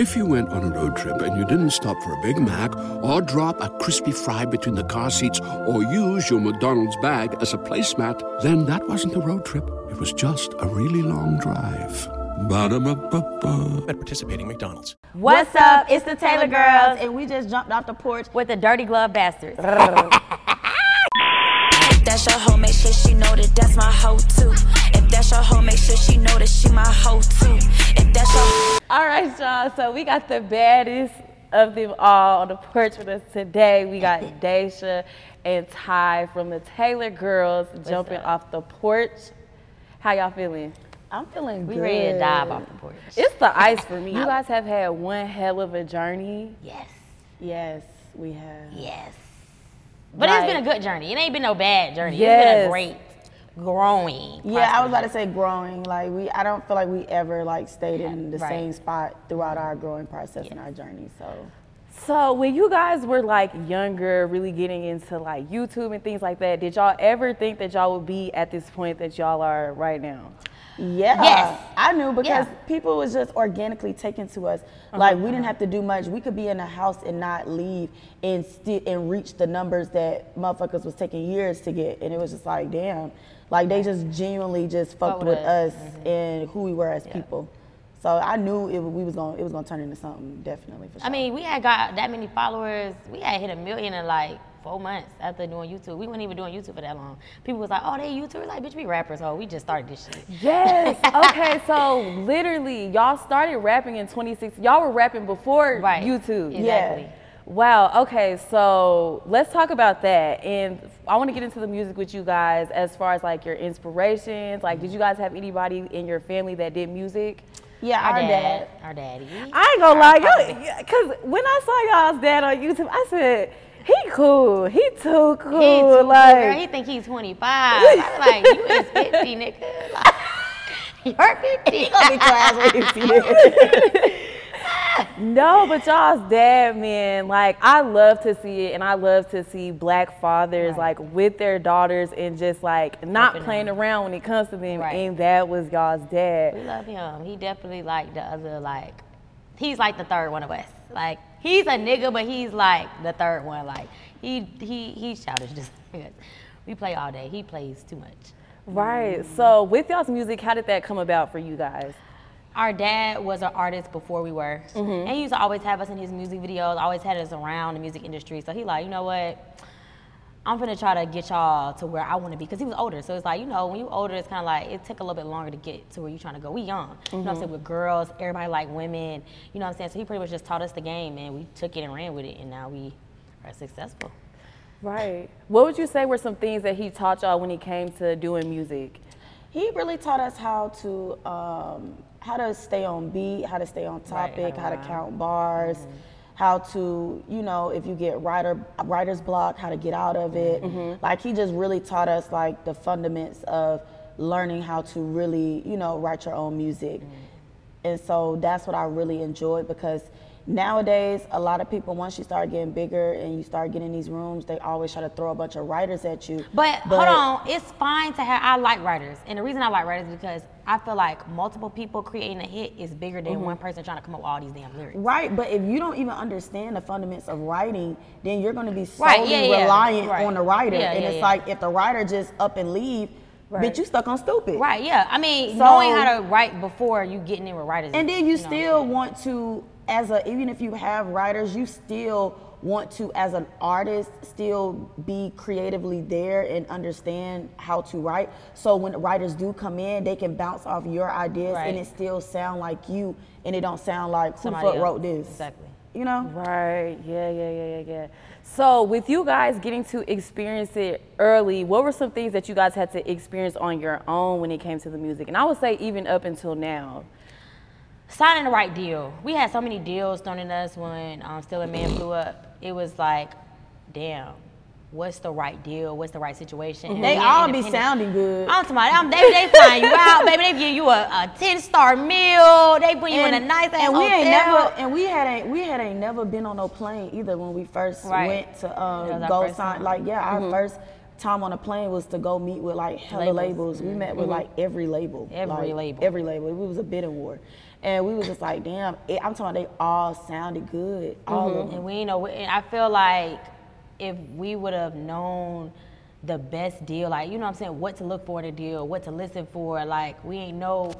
If you went on a road trip and you didn't stop for a Big Mac or drop a crispy fry between the car seats or use your McDonald's bag as a placemat, then that wasn't a road trip. It was just a really long drive. Ba-da-ba-ba-ba. At participating McDonald's. What's up? It's the Taylor Girls and we just jumped off the porch. with the Dirty Glove Bastards. That's your hoe, make sure she know that that's my hoe too. If that's your hoe, make sure she know that she my hoe too. If that's your All right, y'all. So we got the baddest of them all on the porch with us today. We got Daysha and Ti from the Taylor Girls jumping up? off the porch. How y'all feeling? I'm feeling We good. ready to dive off the porch. It's the ice for me. You guys have had one hell of a journey. Yes, Yes, we have. yes. But it's been a good journey. It ain't been no bad journey. It's been a great growing. Yeah, I was about to say growing. Like we, I don't feel like we ever like stayed in the Right. same spot throughout our growing process and our journey. So So when you guys were like younger, really getting into like YouTube and things like that, did y'all ever think that y'all would be at this point that y'all are right now? yeah, Yes. I knew because Yeah. people was just organically taken to us. Uh-huh. Like we didn't uh-huh. have to do much. We could be in a house and not leave and still and reach the numbers that motherfuckers was taking years to get. And it was just like, damn, like they just genuinely just fucked with with us. us and who we were as people. So I knew it, we was going to it was gonna turn into something definitely for sure. I mean, we had got that many followers. We had hit a million in like four months after doing YouTube. We weren't even doing YouTube for that long. People was like, "Oh, they YouTubers." Like, bitch, we rappers. Oh, we just started this shit. Yes. Okay. so literally, y'all started rapping in 2016. Y'all were rapping before Right. YouTube. Exactly. Wow. Okay. So let's talk about that. And I want to get into the music with you guys as far as like your inspirations. Like, did you guys have anybody in your family that did music? yeah, Our, our, dad, dad. our daddy. I ain't gonna lie, yo, because when I saw y'all's dad on YouTube, I said, he cool. He too cool. He too like, girl. He think he's 25. I was like, you is 50, nigga. Like, you're 50. He gonna beat your ass when you see it. No, but y'all's dad, man, like I love to see it, and I love to see black fathers Right. like with their daughters and just like not playing around when it comes to them. Right. And that was y'all's dad. We love him. He definitely like the other like he's like the third one of us. Like he's a nigga, but he's like the third one. Like he he he's childish just. We play all day. He plays too much. Right. Mm. So with y'all's music, how did that come about for you guys? Our dad was an artist before we were, and he used to always have us in his music videos. Always had us around the music industry. So he like, you know what? I'm gonna try to get y'all to where I want to be because he was older. So it's like, you know, when you're older, it's kind of like it took a little bit longer to get to where you're trying to go. We young, you know what I'm saying? With girls, everybody like women, you know what I'm saying? So he pretty much just taught us the game, and we took it and ran with it, and now we are successful. Right. What would you say were some things that he taught y'all when he came to doing music? He really taught us how to um, how to stay on beat, how to stay on Right, how topic, to how to, count bars, mm-hmm. how to you know if you get writer writer's block, how to get out of it. Mm-hmm. Mm-hmm. Like he just really taught us like the fundamentals of learning how to really you know write your own music. And so that's what I really enjoyed because nowadays a lot of people once you start getting bigger and you start getting these rooms, they always try to throw a bunch of writers at you. But, hold on, it's fine to have. I like writers, and the reason I like writers is because I feel like multiple people creating a hit is bigger than mm-hmm. one person trying to come up with all these damn lyrics. Right, but if you don't even understand the fundamentals of writing, then you're going to be Right, solely yeah, yeah, reliant right. on the writer. Yeah, and it's like if the writer just up and leave, Right. bitch, you stuck on stupid. Right? Yeah. I mean, So- knowing how to write before you getting in with writers. And then you know, still want to, as a even if you have writers, you still want to, as an artist, still be creatively there and understand how to write. So when writers do come in, they can bounce off your ideas Right. and it still sound like you, and it don't sound like who the Somebody fuck wrote this. Exactly. You know. Right. Yeah, yeah, yeah, yeah, yeah. So with you guys getting to experience it early, what were some things that you guys had to experience on your own when it came to the music? And I would say even up until now. Signing the right deal. We had so many deals thrown at us when um, Still a Man blew up. It was like, damn, what's the right deal? What's the right situation? And They being all be sounding good. I'm talking about, I'm, they, they flying you out, baby. They give you a, a 10 star meal. They put you in a nice ass and we hotel. ain't never and we had ain't we had ain't never been on no plane either when we first Right. went to um, go sign time. like yeah our first time on a plane was to go meet with like hella Labels. labels, we met with like every label Every like, label. every label it was a bidding war And we was just like, damn, it, I'm talking about they all sounded good. All of mm-hmm. them. And we, know, and I feel like if we would have known the best deal, like, you know what I'm saying, what to look for in a deal, what to listen for, like, we ain't know,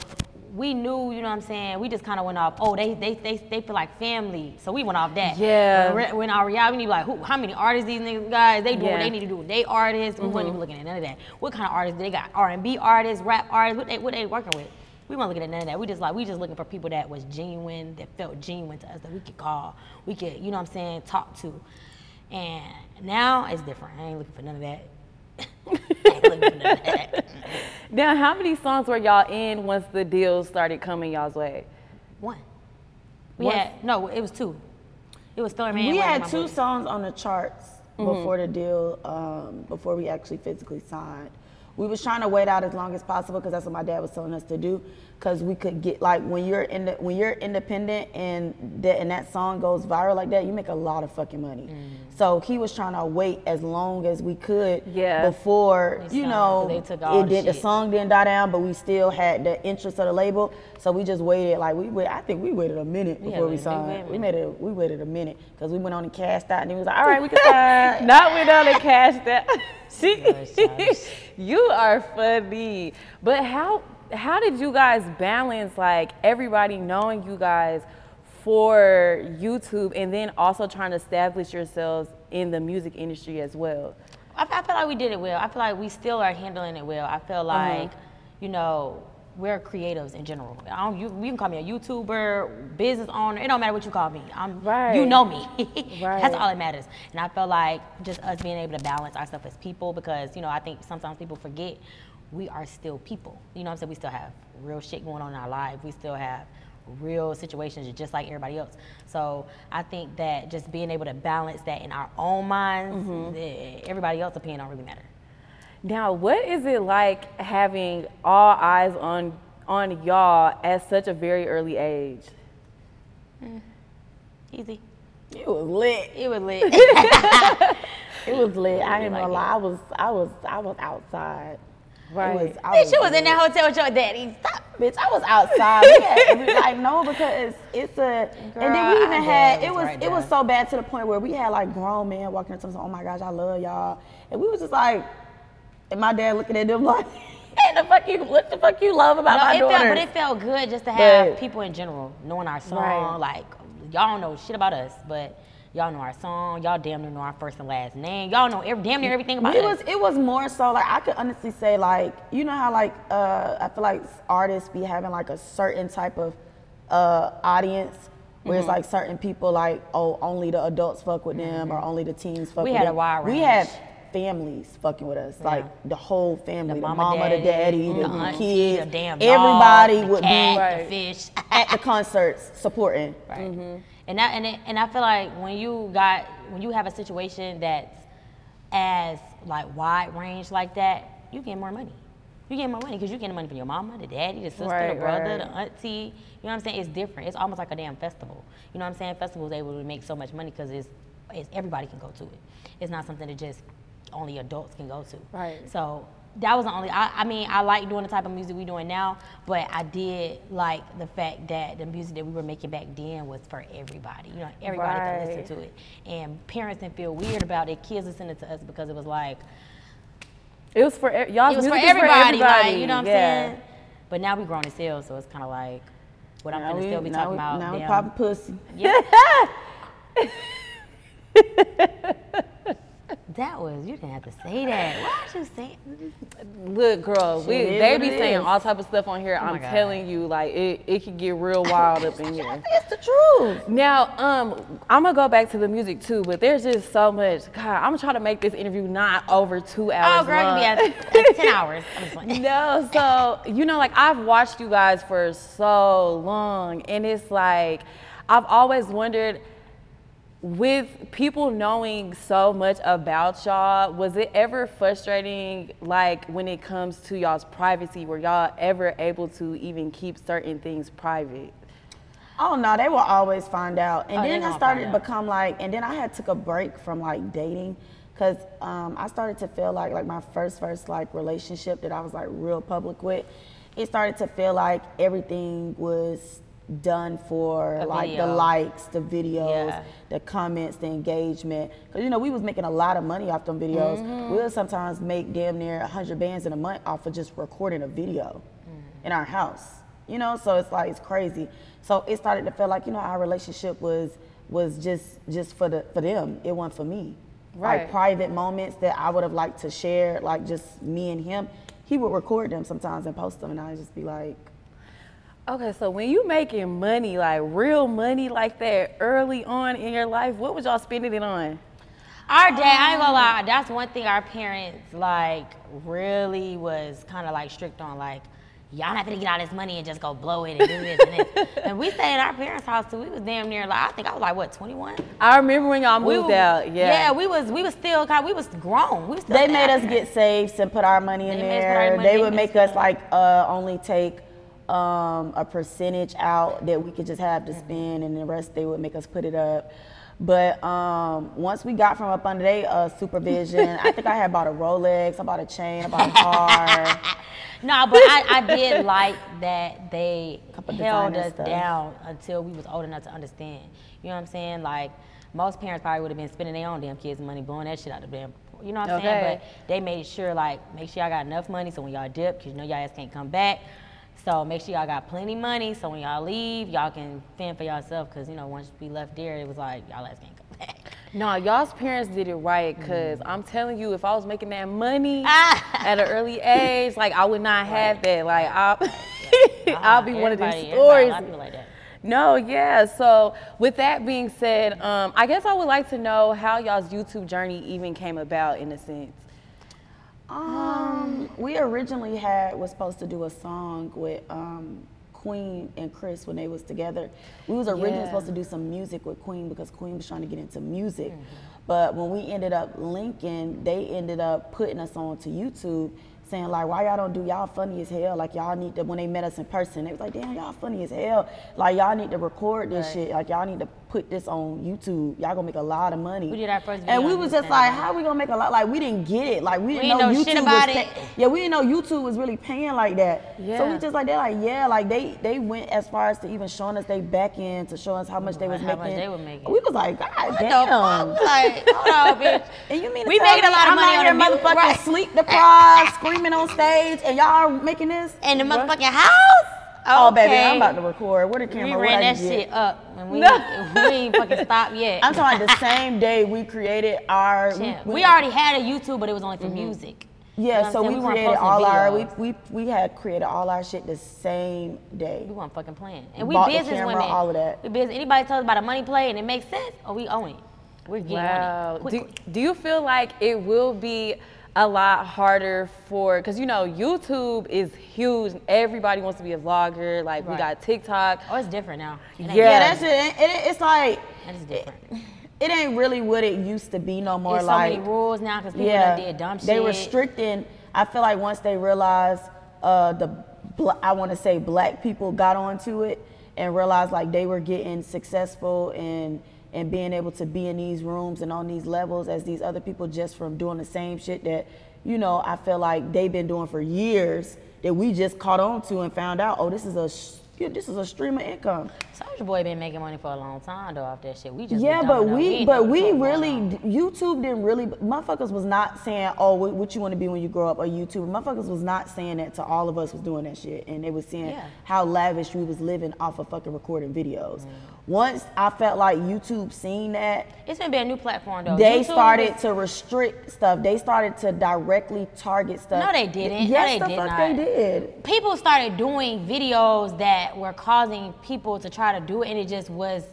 we knew, you know what I'm saying, we just kind of went off, oh, they, they, they, they feel like family, so we went off that. Yeah. When, when our reality, we need like, who, how many artists these niggas guys, they do Yeah. what they need to do with they artists, we wasn't mm-hmm. even looking at none of that. What kind of artists, do they got R&B artists, rap artists, what they, what they working with? We weren't looking at none of that. We just like we just looking for people that was genuine, that felt genuine to us, that we could call, we could, you know what I'm saying, talk to. And now it's different. I ain't looking for none of that. I ain't looking for none of that. Now, how many songs were y'all in once the deals started coming y'all's way? One. We What? had no, it was two. It was Story Man. we had two Booty. songs on the charts Mm-hmm. before the deal, um, before we actually physically signed. We was trying to wait out as long as possible because that's what my dad was telling us to do. Because we could get like when you're in the, when you're independent and that and that song goes viral like that, you make a lot of fucking money. Mm. So he was trying to wait as long as we could Yeah. before They you know it did the song didn't die down, but we still had the interest of the label. So we just waited like we wait. I think we waited a minute before we we- we signed. We made it. We waited a minute because we went on and cashed out, and he was like, "All right, we can sign." Not without a cash that. she, Gosh, gosh. You are funny. But how how did you guys balance like everybody knowing you guys for YouTube and then also trying to establish yourselves in the music industry as well? I, I feel like we did it well. I feel like we still are handling it well. I feel uh-huh. like, you know, we're creatives in general. I don't, you, you can call me a YouTuber, business owner. It don't matter what you call me. I'm, Right. You know me. Right. That's all that matters. And I feel like just us being able to balance ourselves as people because, you know, I think sometimes people forget we are still people. You know what I'm saying? We still have real shit going on in our life. We still have real situations just like everybody else. So I think that just being able to balance that in our own minds, eh, everybody else's opinion don't really matter. Now, what is it like having all eyes on on y'all at such a very early age? Mm. Easy. It was lit. It was lit. It was lit. I ain't like gonna lie. I was, I was, I was outside. Right. It was, I Bitch, you was in that hotel with your daddy. Stop. Bitch, I was outside. We had like no, because it's a. and then we even I had it It was was right it was so bad to the point where we had like grown men walking up to us. Oh my gosh, I love y'all, and we was just like, and my dad looking at them like, hey, the fuck you, what the fuck you love about No, my it felt, daughter? but it felt good just to have But- people in general knowing our song. Right. Like, y'all don't know shit about us, but y'all know our song. Y'all damn near know our first and last name. Y'all know every, damn near everything about It us. was it was more so like I could honestly say like you know how like uh, I feel like artists be having like a certain type of uh, audience where Mm-hmm. it's like certain people like oh only the adults fuck with them or only the teens fuck We with them. We had a wide We range. had families fucking with us like the whole family the, mama, the daddy the, auntie, kids the damn everybody dog, the would cat, be Right. the fish. at the concerts supporting Right. Mm-hmm. Mm-hmm. And that and it, and I feel like when you got when you have a situation that's as like wide range like that, you get more money. You get more money because you getting money from your mama, the daddy, the sister, Right, the brother, right. the auntie. You know what I'm saying? It's different. It's almost like a damn festival. You know what I'm saying? Festivals able to make so much money because it's, it's everybody can go to it. It's not something that just only adults can go to. Right. So that was the only. I, I mean, I like doing the type of music we're doing now, but I did like the fact that the music that we were making back then was for everybody. You know, everybody could listen to it, and parents didn't feel weird about it. kids listening to us because it was like It was for y'all's it was for music is everybody, like you know what I'm saying. But now we grown as hell, so it's kind of like what I'm gonna still be talking we, about. now we popping pussy Yeah. that was you didn't have to say that. Why'd you say? Look, girl, we, Shit they what be it saying is. all type of stuff on here. I'm Oh God. telling you, like it, it could get real wild up in here. it's the truth Now, um, I'm gonna go back to the music too, but there's just so much. God, I'm trying to make this interview not over two hours. Oh, girl, long. you be at, at ten hours. I'm just like, No, so you know, like I've watched you guys for so long, and it's like I've always wondered with people knowing so much about y'all, was it ever frustrating, like when it comes to y'all's privacy, were y'all ever able to even keep certain things private? Oh no, they will always find out. And Oh, then I started to become like, and then I had took a break from like dating, cause um, I started to feel like like my first first like relationship that I was like real public with, it started to feel like everything was done for A like video. the likes, the videos, Yeah. the comments, the engagement. Cause you know we was making a lot of money off them videos. Mm-hmm. We would sometimes make damn near hundred bands in a month off of just recording a video Mm. in our house. You know, so it's like it's crazy. So it started to feel like you know our relationship was was just just for the for them. It wasn't for me. Right. Like private moments that I would have liked to share, like just me and him. He would record them sometimes and post them, and I'd just be like, Okay, so when you making money, like real money like that early on in your life, what was y'all spending it on? Our dad, I ain't gonna lie, that's one thing our parents like really was kind of like strict on. Like, y'all not gonna get all this money and just go blow it and do this and this. and we stayed at our parents' house too. We was damn near like I think I was like what 21. I remember when y'all moved we out. Yeah. Yeah, we was we was still kind. We was grown. We was still they made us get safes and put our money in They made us put our there. money They in would make us like uh, only take um, a percentage out that we could just have to spend, and the rest they would make us put it up. But um, once we got from up under their uh, supervision, I think I had bought a Rolex, I bought a chain, I bought a car. No, but I, I did like that they Couple held us stuff. down until we was old enough to understand. You know what I'm saying? Like most parents probably would have been spending their own damn kids' money, blowing that shit out of them. You know what I'm Okay. saying? But they made sure like make sure y'all got enough money so when y'all dip, cause you know y'all ass can't come back. So make sure y'all got plenty money so when y'all leave, y'all can fend for yourself. Cause you know once we left there, it was like y'all ass can't come back. No, y'all's parents did it right because I'm telling you, if I was making that money at an early age, like I would not have that. Like I'll, I'll be one of Everybody- these everybody- a stories. lot of people like that. No, yeah. So with that being said, um, I guess I would like to know how y'all's YouTube journey even came about in a sense. Um, we originally had was supposed to do a song with um, Queen and Chris when they was together. We was originally Yeah. supposed to do some music with Queen because Queen was trying to get into music. But when we ended up linking, they ended up putting us on to YouTube, saying like, "Why y'all don't do y'all funny as hell? Like y'all need to." When they met us in person, they was like, "Damn, y'all funny as hell. Like y'all need to record this Right. shit. Like y'all need to put this on YouTube. Y'all gonna make a lot of money." We did our first video. and we was YouTube just like. "How we gonna make a lot?" Like we didn't get it. Like we didn't, didn't know, know YouTube shit about was it. yeah, we didn't know YouTube was really paying like that. Yeah. So we just like they're like, yeah, like they they went as far as to even showing us they back end to show us how much they was How much making. they were making. We was like, God What the damn. fuck? Like, hold on, bitch. And you mean we making a lot of I'm money on here motherfucking right? sleep deprived, screaming on stage, and y'all making this? in the motherfucking house? Oh, baby, I'm about to record. Where the camera? We What ran I that get? shit up, and we, No. we ain't fucking stopped yet. I'm talking the same day we created our. Yeah. we, already had a YouTube, but it was only for mm-hmm. music. You know Yeah, what I'm so saying? we, weren't created posting all our we, we we had created all our shit the same day. We weren't fucking playing. And we Bought the business camera, women. all of that. We business. Anybody tells us about a money play and it makes sense, or we own it. We're getting Wow. on it. Do, do you feel like it will be a lot harder for, because you know, YouTube is huge. Everybody wants to be a vlogger. Like, we got TikTok. Oh, it's different now. It Yeah. Yeah, that shit. It, it, it's like That is different. it ain't really what it used to be no more. There's so like many rules now because people yeah, done did dumb shit. they restricting. I feel like once they realized uh, the I want to say black people got onto it and realized like they were getting successful and and being able to be in these rooms and on these levels as these other people just from doing the same shit that you know I feel like they've been doing for years that we just caught on to and found out oh this is a yeah, this is a stream of income. Soulja Boy been making money for a long time though off that shit. We just Yeah, but we, but we what the fuck really. YouTube didn't really, motherfuckers was not saying, oh, what, what you want to be when you grow up, or YouTube. Motherfuckers was not saying that to all of us was doing that shit, and they was saying Yeah. how lavish we was living off of fucking recording videos. Mm. Once I felt like YouTube seen that, It's gonna be a new platform though. they YouTube started is- to restrict stuff. They started to directly target stuff. No, they didn't. No, Yes, they the did fuck not. they did. people started doing videos that were causing people to try to do it, and it just was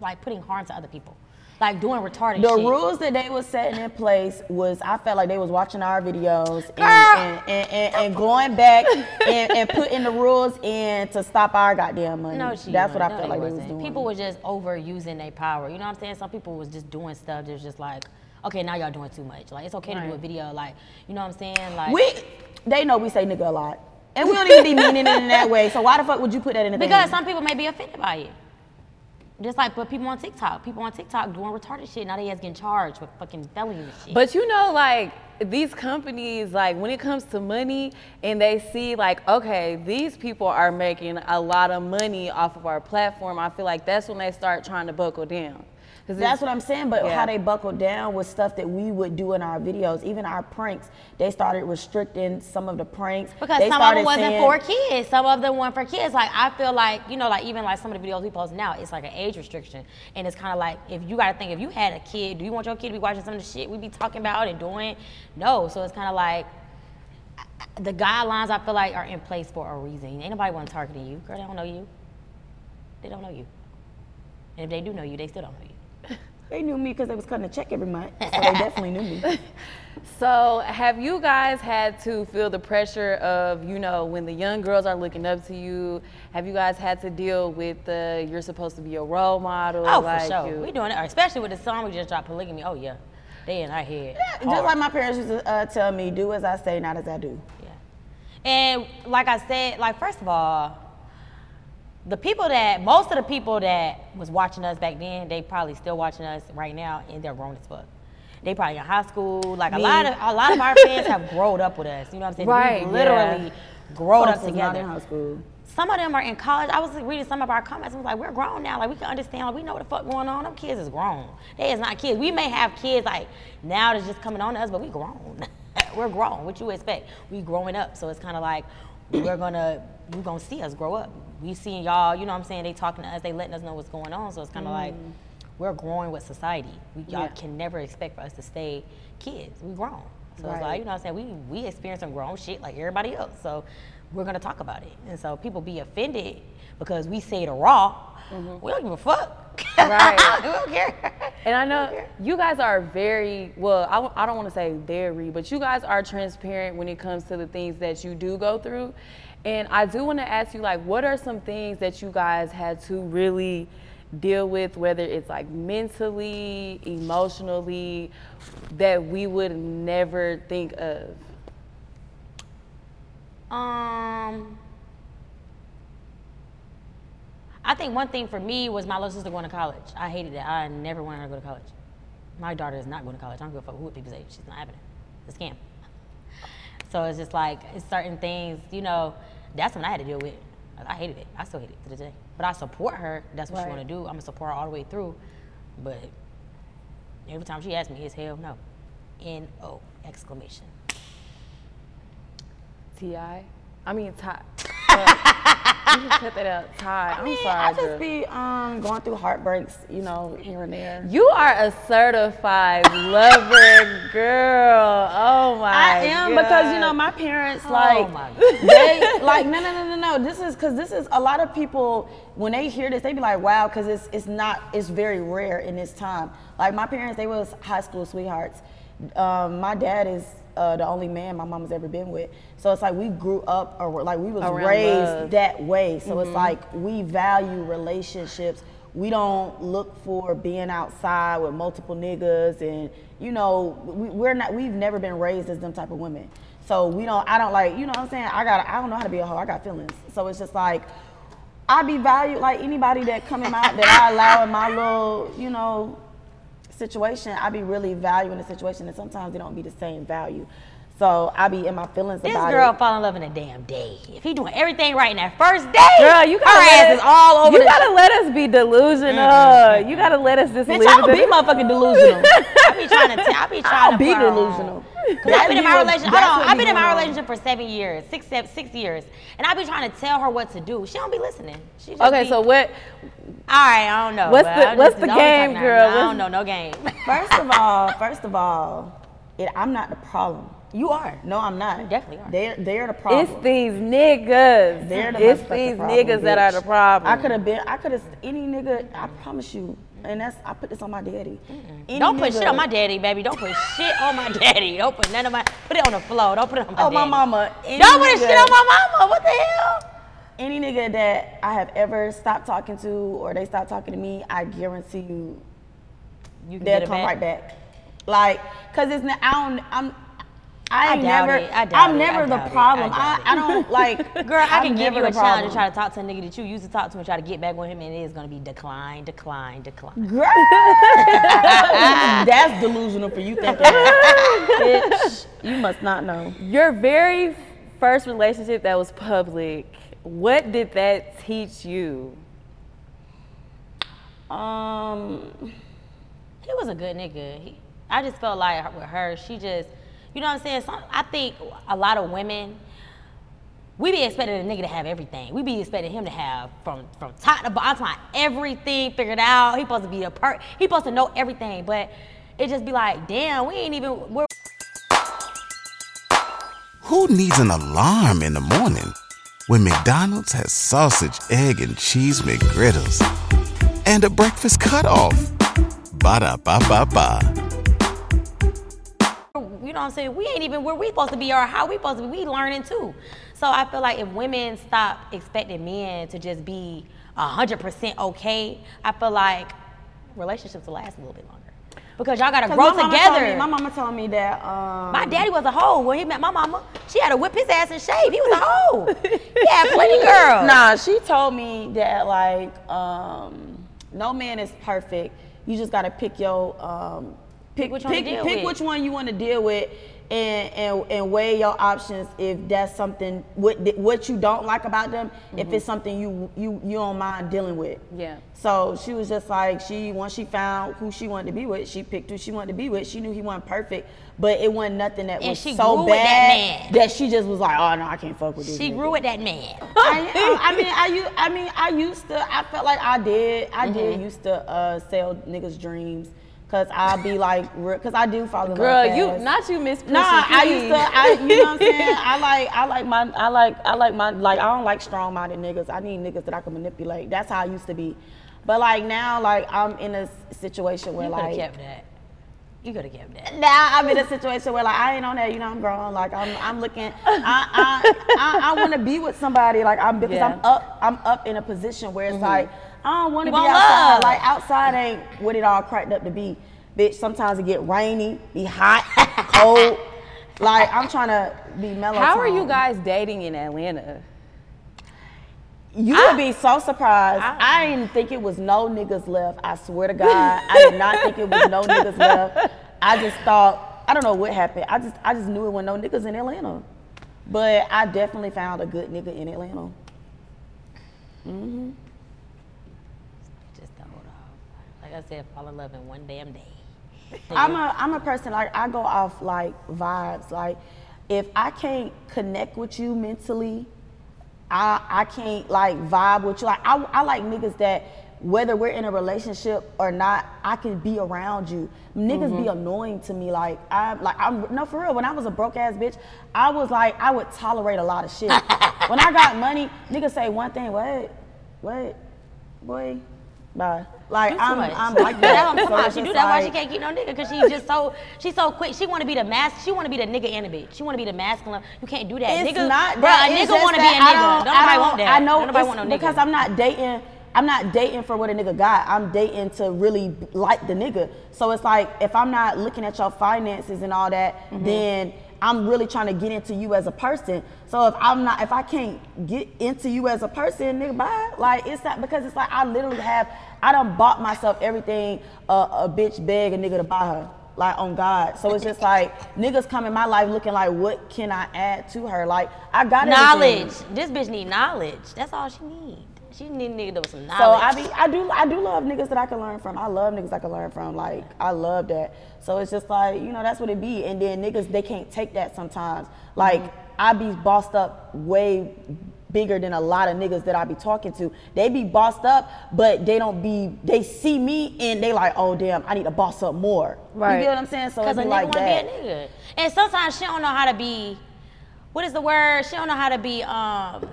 like putting harm to other people, like doing retarded The shit. rules that they was setting in place was I felt like they was watching our videos and, and, and, and, and going back and, and putting the rules in to stop our goddamn money. No, she That's what I wasn't. felt No, like they was wasn't. doing. People were just overusing their power. You know what I'm saying? Some people was just doing stuff that was just like, okay, now y'all doing too much. Like it's okay to do a video, like you know what I'm saying? Like we they know we say nigga a lot. And we don't even be meaning it in that way. So why the fuck would you put that in the because thing? some people may be offended by it. Just like, but people on TikTok, people on TikTok doing retarded shit. Now they ass getting charged with fucking felony and shit. But you know, like these companies, like when it comes to money, and they see like, okay, these people are making a lot of money off of our platform. I feel like that's when they start trying to buckle down. That's what I'm saying, but Yeah. how they buckled down with stuff that we would do in our videos, even our pranks. They started restricting some of the pranks Because They some of them wasn't saying- for kids. Some of them weren't for kids. Like I feel like, you know, like even like some of the videos we post now, it's like an age restriction. And it's kinda like if you gotta think if you had a kid, do you want your kid to be watching some of the shit we be talking about and doing? No. So it's kinda like the guidelines I feel like are in place for a reason. Ain't nobody want targeting you. Girl, they don't know you. They don't know you. And if they do know you, they still don't know you. They knew me because they was cutting a check every month, so they definitely knew me. So, have you guys had to feel the pressure of, you know, when the young girls are looking up to you? Have you guys had to deal with the you're supposed to be a role model? Oh, like for sure. you- We doing it, especially with the song we just dropped, Polygamy. Oh, yeah. They in our head. Just hard. like my parents used to uh, tell me, do as I say, not as I do. Yeah. And like I said, like first of all, the people that most of the people that was watching us back then, they probably still watching us right now, and they're grown as fuck. They probably in high school. Like a lot of a lot of our fans have grown up with us. You know what I'm saying? Right, We literally grown up Folks was not together. in high school. Some of them are in college. I was reading some of our comments. I was like, we're grown now. Like we can understand. Like we know what the fuck going on. Them kids is grown. They is not kids. We may have kids like now that's just coming on to us, but we grown. we're grown. What you expect? We growing up. So it's kind of like we're gonna you gonna see us grow up. We seeing y'all. You know what I'm saying? They talking to us. They letting us know what's going on. So it's kind of like mm. we're growing with society. We y'all Yeah. can never expect for us to stay kids. We grown. So it's like you know what I'm saying? We we experience some grown shit like everybody else. So we're gonna talk about it. And so people be offended because we say the raw. We don't give a fuck. Right. we don't care. And I know you guys are very, well, I, I don't want to say very, but you guys are transparent when it comes to the things that you do go through. And I do want to ask you, like, what are some things that you guys had to really deal with, whether it's like mentally, emotionally, that we would never think of? Um, I think one thing for me was my little sister going to college. I hated that. I never wanted her to go to college. My daughter is not going to college. I don't give a fuck what people say. She's not having it. It's a scam. So it's just like it's certain things, you know. That's when I had to deal with. I hated it. I still hate it to this day. But I support her. That's what she want to do. I'm gonna support her all the way through. But every time she asks me, it's hell no. N O exclamation. T.I.? I mean, Ti. You can cut that out. I'm I mean, sorry. I just girl. be um, going through heartbreaks, you know, here and there. You are a certified lover girl. Oh my I am because you know my parents Oh like my they like no no no no no. This is because this is a lot of people when they hear this they be like wow because it's it's not it's very rare in this time. Like my parents they was high school sweethearts. Um, my dad is uh, the only man my mom has ever been with. So it's like we grew up or like we was Around raised love. that way. So it's like we value relationships. We don't look for being outside with multiple niggas, and you know, we, we're not. We've never been raised as them type of women. So we don't. I don't like. You know what I'm saying? I got. I don't know how to be a hoe. I got feelings. So it's just like. I be valued like anybody that come in my that I allow in my little, you know, situation. I be really valuing the situation, and sometimes they don't be the same value. So I be in my feelings about it. This about girl it. fall in love in a damn day. If he doing everything right in that first day, Girl, you gotta her let us, is all over You the gotta let us be delusional. You gotta let us just Bitch, I'll be motherfucking delusional. I be trying to, t- I be trying I'll to be put her delusional. Cause I've been in my relationship. Hold That's on, I've been in my going relationship for seven years, six, seven, six years, and I be trying to tell her what to do. She don't be listening. She just Okay, be, so what? all right, I don't know. What's the- I'm what's the game, talking to her. girl? I don't know, no game. First of all, first of all, it, I'm not the problem. You are. No, I'm not. You definitely are. They're they're the problem. It's these niggas. They're the it's these problem, niggas that are the problem. I could have been. I could have any nigga. I promise you. And that's I put this on my daddy. Any Don't put nigga- shit on my daddy, baby. Don't put shit on my daddy. Don't put none of my. Put it on the floor. Don't put it on my Oh my daddy. mama. Any Don't put nigga- shit on my mama. What the hell? Any nigga that I have ever stopped talking to or they stop talking to me, I guarantee you You can they'll get it come back. right back. Like, cause it's not, I don't, I'm, I, I ain't doubt never. it. I doubt I'm it. never I the it. problem. I I, I, don't like. Girl, I I'm can give you a the challenge to try to talk to a nigga that you used to talk to and try to get back with him, and it is gonna be decline, decline, decline. Girl, that's delusional for you thinking that. Bitch, you must not know. Your very first relationship that was public, what did that teach you? Um, He was a good nigga. He, I just felt like with her, she just, you know what I'm saying? I think a lot of women, we be expecting a nigga to have everything. We be expecting him to have from from top to bottom, I'm everything figured out. He supposed to be a per, he supposed to know everything, but it just be like, damn, we ain't even. We're, Who needs an alarm in the morning when McDonald's has sausage, egg, and cheese McGriddles and a breakfast cutoff? Ba da ba ba ba. You know what I'm saying? We ain't even where we supposed to be or how we supposed to be. We learning too. So I feel like if women stop expecting men to just be hundred percent okay, I feel like relationships will last a little bit longer because y'all gotta grow my together. Me, my mama told me that. Um, My daddy was a hoe when he met my mama. She had to whip his ass and shave. He was a hoe. he had plenty girls. Nah, she told me that like um, no man is perfect. You just gotta pick your um, pick which one pick, pick which one you want to deal with, and, and and weigh your options if that's something what what you don't like about them. If it's something you you you don't mind dealing with. Yeah. So she was just like she once she found who she wanted to be with, she picked who she wanted to be with. She knew he wasn't perfect, but it wasn't nothing that And was she so grew with that bad man. that she just was like, oh no, I can't fuck with this. She nigga." grew with that man. I. I mean, I used, I mean, I used to. I felt like I did. I Mm-hmm. did used to uh, sell niggas' dreams, cause I'll be like, cause I do fall in Girl, love. you fast. not you miss Nah, I used to. I, you know what I'm saying? I like, I like my, I like, I like my, like I don't like strong-minded niggas. I need niggas that I can manipulate. That's how I used to be. But like now, like I'm in a situation where like You like kept that. You could have kept that. now I'm in a situation where like I ain't on that, you know, I'm grown. Like I'm I'm looking I I I, I wanna be with somebody. Like I'm because I'm up I'm up in a position where it's mm-hmm. like I don't wanna be outside. love. Like outside ain't what it all cracked up to be. Bitch, sometimes it get rainy, be hot, cold. Like I'm trying to be mellow. How are you guys dating in Atlanta? You would be so surprised. I, didn't think it was no niggas left. I swear to God, I did not think it was no niggas left. I just thought I don't know what happened. I just I just knew it was no niggas in Atlanta. But I definitely found a good nigga in Atlanta. Just don't hold off. Like I said, fall in love in one damn day. I'm a I'm a person like I go off like vibes. Like if I can't connect with you mentally, I I can't like vibe with you. Like I I like niggas that whether we're in a relationship or not, I can be around you. Niggas be mm-hmm. annoying to me. Like I'm like I'm no for real. When I was a broke ass bitch, I was like I would tolerate a lot of shit. when I got money, niggas say one thing. What? What? Boy, bye. Like I'm. I'm like that. that's what I'm So talking She do that why she can't keep no nigga because she's just so she's so quick. She want to be the mask. She want to be the nigga and a bitch. She want to be the masculine. You can't do that. It's nigga, not that. a nigga want to be a nigga. Don't, I nobody don't- want that. I know Don't nobody want no nigga. because I'm not dating. I'm not dating for what a nigga got. I'm dating to really like the nigga. So it's like if I'm not looking at your finances and all that, Mm-hmm. then I'm really trying to get into you as a person. So if I'm not, if I can't get into you as a person, nigga, bye. Like it's not because it's like I literally have. I done bought myself everything a bitch beg a nigga to buy her. Like on God, so it's just like niggas come in my life looking like, what can I add to her? Like I got everything. knowledge. This bitch need knowledge. That's all she need. She need a nigga with some knowledge. So I be I do I do love niggas that I can learn from. I love niggas I can learn from. Like I love that. So it's just like you know that's what it be. And then niggas they can't take that sometimes. Like I be bossed up way bigger than a lot of niggas that I be talking to. They be bossed up, but they don't be. They see me and they like, oh damn, I need to boss up more. Right. You get what I'm saying? So Because it's a nigga like want to that. be a nigga. And sometimes she don't know how to be, what is the word? She don't know how to be um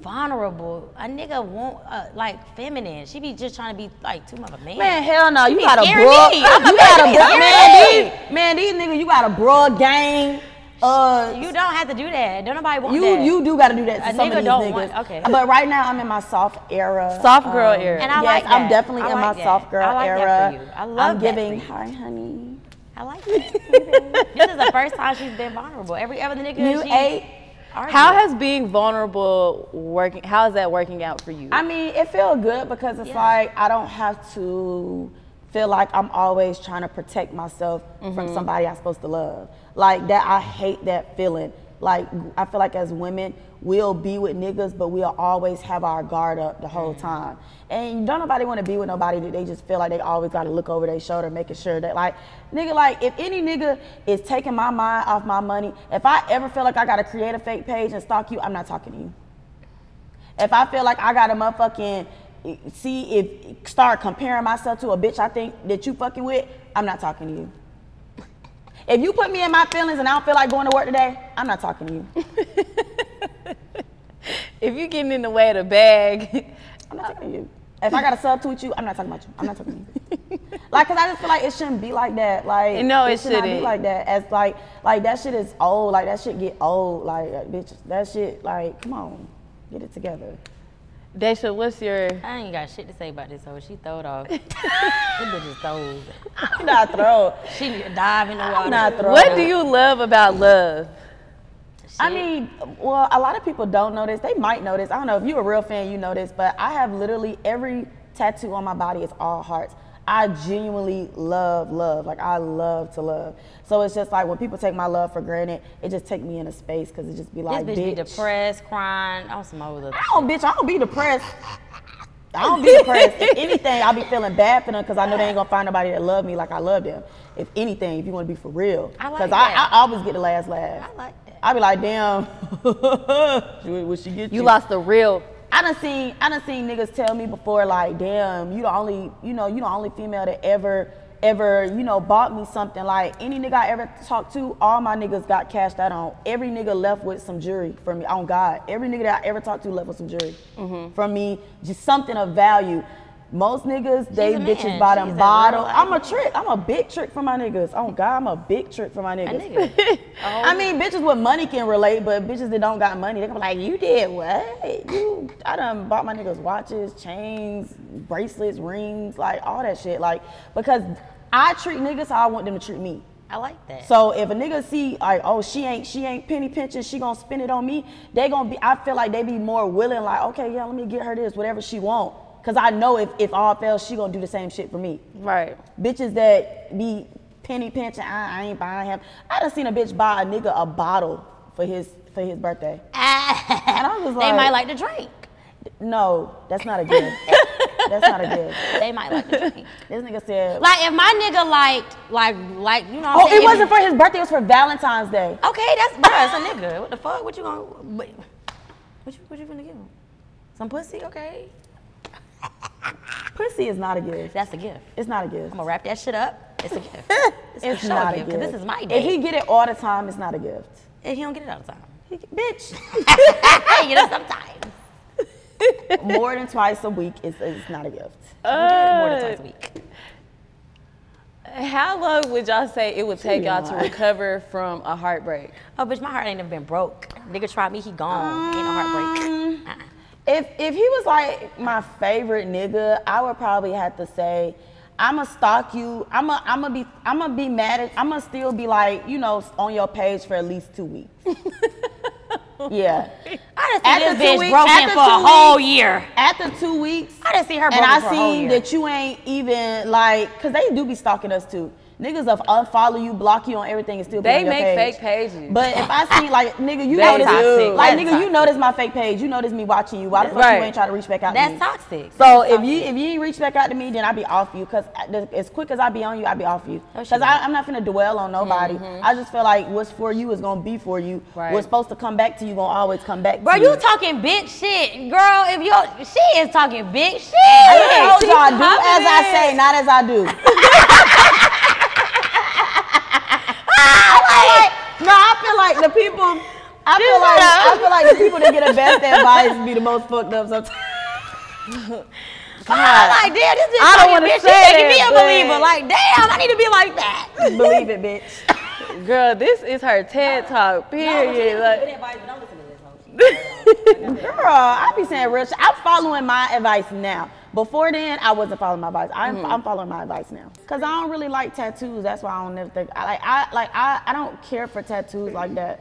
vulnerable. A nigga won't, uh, like, feminine. She be just trying to be, like, too much of a man. Man, hell no. You be got a scaring broad. You got a bitch, broad. Man, these, man, these niggas, you got a broad gang. Uh, You don't have to do that. Don't nobody want You that. you do got to do that to A some nigga of these don't niggas. want- okay. But right now I'm in my soft era. Soft girl era. And I yes, like I'm definitely I in like my that. soft girl I like that era. for you. I love I'm that for giving you. hi honey. I like it. this is the first time she's been vulnerable. Every other nigga You she ate. Argued. How has being vulnerable working? How is that working out for you? I mean, it feels good because it's Yeah. like I don't have to feel like I'm always trying to protect myself Mm-hmm. from somebody I'm supposed to love. Like that, I hate that feeling. Like I feel like as women, we'll be with niggas, but we'll always have our guard up the whole Mm. time. And don't nobody want to be with nobody that they just feel like they always got to look over their shoulder, making sure that like, nigga, like if any nigga is taking my mind off my money, if I ever feel like I got to create a fake page and stalk you, I'm not talking to you. If I feel like I got a motherfucking see if start comparing myself to a bitch I think that you fucking with, I'm not talking to you. If you put me in my feelings and I don't feel like going to work today, I'm not talking to you. if you're getting in the way of the bag, I'm not talking to you. If I got to subtweet you, I'm not talking about you. I'm not talking to you. like, cause I just feel like it shouldn't be like that. Like, No, it should not be shouldn't. like that. As like, like that shit is old. Like that shit get old. Like, uh, bitch, that shit. Like, come on, get it together. Daysha, what's your? I ain't got shit to say about this, so she throwed off. this bitch is throwed. I'm not throw. She need to dive in the water. I'm not throw. What do you love about love? I mean, well, a lot of people don't know this. They might know this. I don't know if you're a real fan, you know this, but I have literally every tattoo on my body is all hearts. I genuinely love love. Like I love to love. So it's just like when people take my love for granted, it just take me in a space because it just be This like, bitch be depressed, crying, on some other. I don't, bitch. I don't be depressed. I don't be depressed. if anything, I'll be feeling bad for them because I know they ain't gonna find nobody that love me like I love them. If anything, if you want to be for real, I like because. I, I always get the last laugh. I like that. I be like, damn, would she get you? You lost the real. I done seen I done seen niggas tell me before like, damn, you the only you know you the only female that ever ever you know bought me something. Like any nigga I ever talked to, all my niggas got cashed out on. Every nigga left with some jewelry from me. On God, every nigga that I ever talked to left with some jewelry Mm-hmm. from me. Just something of value. Most niggas, they bitches man. buy them bottle. I'm a trick. I'm a big trick for my niggas. Oh God, I'm a big trick for my niggas. nigga. I mean, bitches with money can relate, but bitches that don't got money, they can be like, you did what? You, I done bought my niggas watches, chains, bracelets, rings, like all that shit. Like, because I treat niggas how I want them to treat me. I like that. So if a nigga see like, oh, she ain't she ain't penny pinching, she gonna spend it on me, they gonna be I feel like they be more willing, like, okay, yeah, let me get her this, whatever she want. Cause I know if, if all fails, she gonna do the same shit for me Right. bitches that be penny pinching, I, I ain't buying him. I done seen a bitch buy a nigga a bottle for his for his birthday. And I was like, they might like to drink. no, that's not a gift. that's not a gift. They might like to drink. This nigga said, Like if my nigga liked, like, like you know. What oh, saying? it wasn't for his birthday. It was for Valentine's Day. Okay, that's bruh, it's a nigga. What the fuck? What you gonna? What you what you gonna give him? Some pussy? Okay, Pussy is not a gift. that's a gift. It's not a gift. I'm gonna wrap that shit up. It's a gift. It's, It's sure not a gift. gift. 'cause this is my day. If he get it all the time, it's not a gift. if he don't get it all the time, He, bitch, you know sometimes. more than twice a week is is not a gift. He get it more than uh, twice a week. How long would y'all say it would take y'all to recover from a heartbreak? Oh, bitch, my heart ain't never been broke. Nigga tried me, he gone. Ain't no heartbreak. Um, uh-uh. If if he was like my favorite nigga, I would probably have to say, I'ma stalk you. I'ma I'ma be I'ma be mad at I'ma still be like, you know, on your page for at least two weeks. yeah. I seen two this bitch weeks- broken for a whole weeks- year. After two weeks, I done seen her and broken I for a whole seen that you ain't even like, cause they do be stalking us too. Niggas of unfollow you, block you on everything, and still be They on your make page. fake pages. But if I see like nigga, you That's know this, toxic. like That's nigga, you toxic. know this my fake page. You know this me watching you. Why the fuck Right. you ain't try to reach back out to me? That's toxic. So if you if you ain't reach back out to me, then I be off you. Cause as quick as I be on you, I be off you. Cause. I, I'm not finna dwell on nobody. Mm-hmm. I just feel like what's for you is gonna be for you. Right. What's supposed to come back to you gonna always come back. Bro, to you talking big shit, girl. If you she is talking big shit. I told y'all, do as I say, not as I do. I like, no, I feel like the people. I feel like I feel like the people that get the best advice be the most fucked up sometimes. I'm like, damn, this bitch I don't talking wanna big say making me a believer. Like, damn, I need to be like that. Believe it, bitch. Girl, this is her TED talk. Period. Like, Girl, I be saying real shit. I'm following my advice now. Before then, I wasn't following my advice. I'm, Mm-hmm. I'm following my advice now. Cause I don't really like tattoos. That's why I don't never think. I like I like I, I don't care for tattoos like that.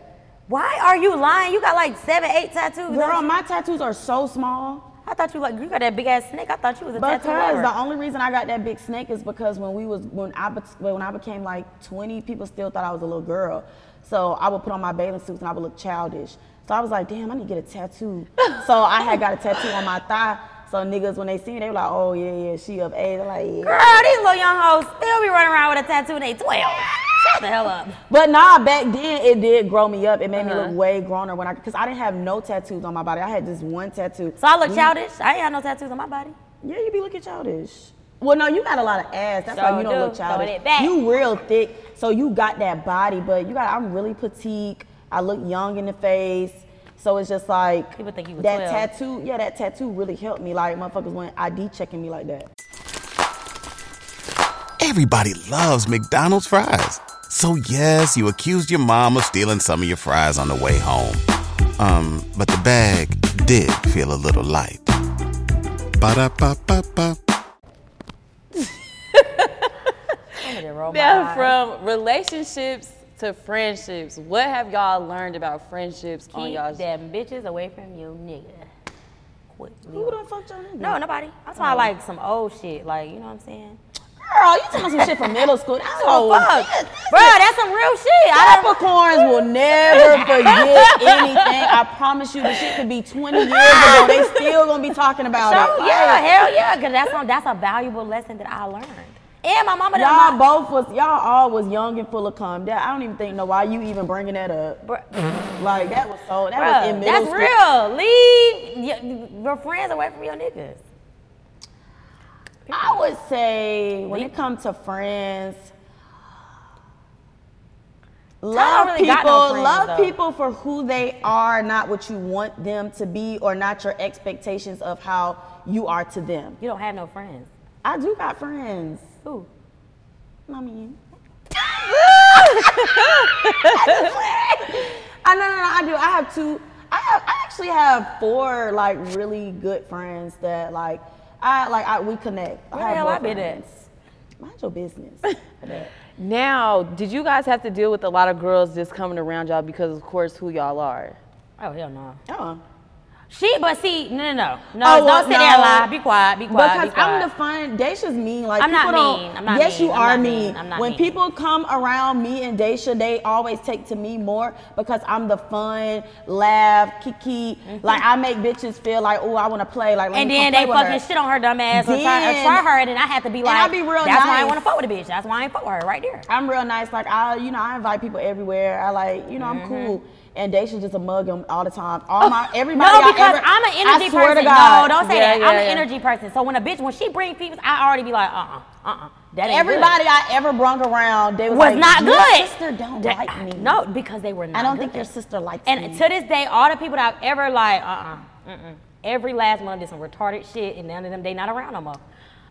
Why are you lying? You got like seven, eight tattoos. Girl, my tattoos are so small. I thought you like you got that big ass snake. I thought you was a tattoo Because lover. the only reason I got that big snake is because when we was when I when I became like 20, people still thought I was a little girl. So I would put on my bathing suits and I would look childish. So I was like, damn, I need to get a tattoo. so I had got a tattoo on my thigh. So niggas when they see me, they were like, oh yeah, yeah, she of age. I'm like, yeah. Girl, these little young hoes still be running around with a tattoo and they 12. Shut the hell up. But nah, back then it did grow me up. It made me Uh-huh. look way growner when I, cause I didn't have no tattoos on my body. I had just one tattoo. So I look childish. I ain't got no tattoos on my body. Yeah, you be looking childish. Well, no, you got a lot of ass. That's why you don't do. look childish. You real thick, so you got that body, but you got. I'm really petite. I look young in the face, so it's just like People think you was that 12. tattoo. Yeah, that tattoo really helped me. Like motherfuckers went ID checking me like that. Everybody loves McDonald's fries. So yes, you accused your mom of stealing some of your fries on the way home. Um, but the bag did feel a little light. Ba-da-ba-ba-ba. I'm gonna roll my Now, eyes. from relationships to friendships, what have y'all learned about friendships on Keep y'all's? them bitches away from you, nigga. Quit. Who done fucked your nigga? No, nobody. I'm talking about oh. like some old shit. Like, you know what I'm saying? girl, you talking some shit from middle school? That's Oh, old. fuck. Bro, that's some real shit. I don't, Capricorns will never forget anything. I promise you, the shit could be 20 years ago. They still gonna be talking about so, it. yeah, hell yeah. Because that's, some- that's a valuable lesson that I learned. And my mama Y'all my- both was y'all all was young and full of cum. That I don't even think know why you even bringing that up. Bruh. Like that was so that was in Bruh, middle that's school. real. Leave your, your friends away from your niggas. I would say when it comes to friends, love really people, no friends, love though. people for who they are, not what you want them to be, or not your expectations of how you are to them. You don't have no friends. I do got friends. Who? Mommy. I ah, no no no I do. I have two. I have I actually have four like really good friends that like I like I we connect. Where I the hell I been at? Mind your business. Now, did you guys have to deal with a lot of girls just coming around y'all because, of course, who y'all are? Oh, hell no. Uh-uh. She, but see, no, no, no. No, Oh, well, don't sit there and no. lie. Be quiet, be quiet. Because be quiet. I'm the fun. Daysha's mean. Like I'm not people don't- mean. I'm not yes, mean. you I'm are not mean. mean. I'm not when mean. people come around me and Daysha, they always take to me more because I'm the fun, laugh, kiki. Like I make bitches feel like, oh, I want to play. Like Mm-hmm. and then they fucking her. shit on her dumb ass or try, or try her, and then I have to be like, I be real that's why I want to fuck with a bitch. That's why I ain't fuck with her right there. I'm real nice. Like I, you know, I invite people everywhere. I like, you know, I'm cool. And Daysha just a mug them all the time. All my everybody. Oh, No, I because ever- I'm an energy person. God. No, don't say Yeah, that. yeah, I'm an energy person. So when a bitch, when she bring people, I already be like, uh, uh-uh, uh, uh, that ain't Everybody I ever brung around, they was, good. was like, not good. your sister don't That- like me. No, because they were not. I don't good. think your sister likes And me. And to this day, all the people that I've ever like, uh, uh-uh, mm-mm. every last one did some retarded shit, and none of them they not around no more.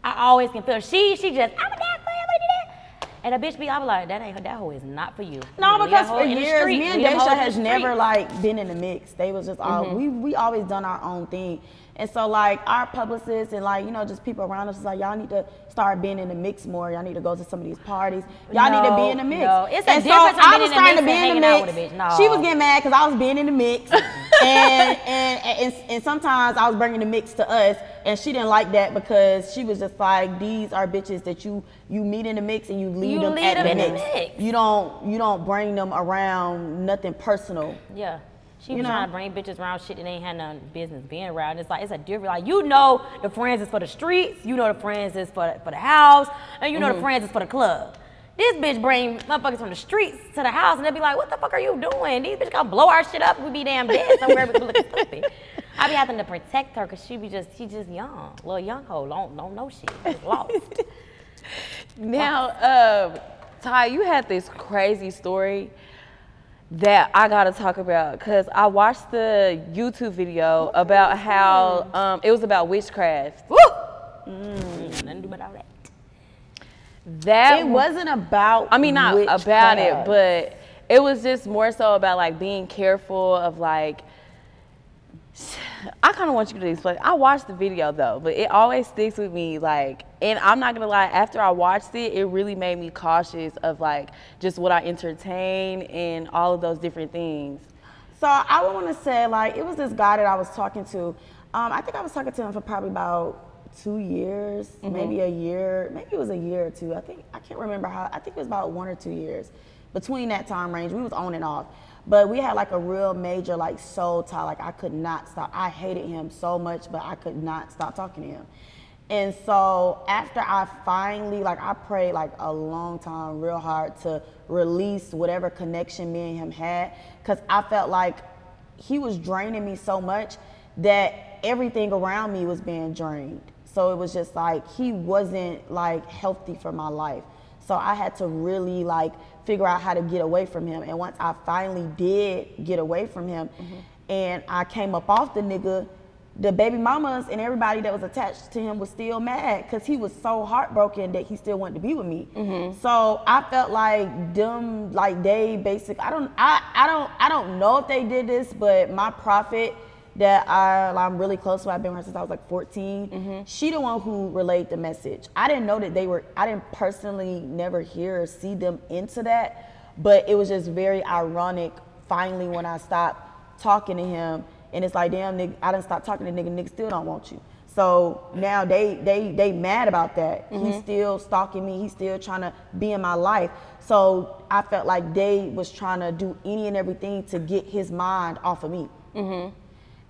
I always can feel she, she just, I'm a dad player, what you do? And a bitch be, I be like, that ain't that hoe is not for you. No, Leave because for years, street. me and Leave them hoes Daysha has never like been in the mix. They was just all mm-hmm. we we always done our own thing. And so like our publicists and like you know just people around us is like y'all need to start being in the mix more. Y'all need to go to some of these parties. Y'all need to be in the mix. no. It's a and difference so I was being in the starting to be in the mix. with a bitch. No. She was getting mad because I was being in the mix, and, and and and sometimes I was bringing the mix to us, and she didn't like that because she was just like, these are bitches that you you meet in the mix and you leave You them leave at them the in the mix. mix. You don't you don't bring them around nothing personal. Yeah. She You was know? trying to bring bitches around shit that ain't had no business being around. It's like it's a different like you know the friends is for the streets, you know the friends is for for the house, and you know Mm-hmm. the friends is for the club. This bitch bring motherfuckers from the streets to the house and they be like, what the fuck are you doing? These bitches gonna blow our shit up. We be damn dead somewhere we looking stupid. I be having to protect her because she be just she just young, little young hoe, don't don't know shit, just lost. Now, uh, Ti, you had this crazy story that I gotta talk about because I watched the YouTube video about how um, it was about witchcraft. Woo! Mm, nothing do about that. That It wasn't about. I mean, not about it, but it was just more so about like being careful of like I kind of want you to explain. I watched the video though, but it always sticks with me. Like, and I'm not gonna lie. After I watched it, it really made me cautious of like just what I entertain and all of those different things. So I would want to say like it was this guy that I was talking to. Um, I think I was talking to him for probably about two years, maybe a year, maybe it was a year or two. I think I can't remember how. I think it was about one or two years. Between that time range, we was on and off. But we had like a real major like soul tie. Like I could not stop. I hated him so much, but I could not stop talking to him. And so after I finally, like, I prayed like a long time, real hard to release whatever connection me and him had, because I felt like he was draining me so much that everything around me was being drained. So it was just like he wasn't like healthy for my life. So I had to really like figure out how to get away from him. And once I finally did get away from him, mm-hmm. and I came up off the nigga, the baby mamas and everybody that was attached to him was still mad because he was so heartbroken that he still wanted to be with me. Mm-hmm. So I felt like them, like they basic. I don't, I, I don't, I don't know if they did this, but my prophet that I, I'm really close to, I've been with her since I was like 14. Mm-hmm. She the one who relayed the message. I didn't know that they were. I didn't personally never hear or see them into that, but it was just very ironic. Finally, when I stopped talking to him, and it's like, damn, nigga, I didn't stop talking to nigga. Nigga still don't want you. So now they they they mad about that. He's mm-hmm. still stalking me. He's still trying to be in my life. So I felt like they was trying to do any and everything to get his mind off of me. Mm-hmm.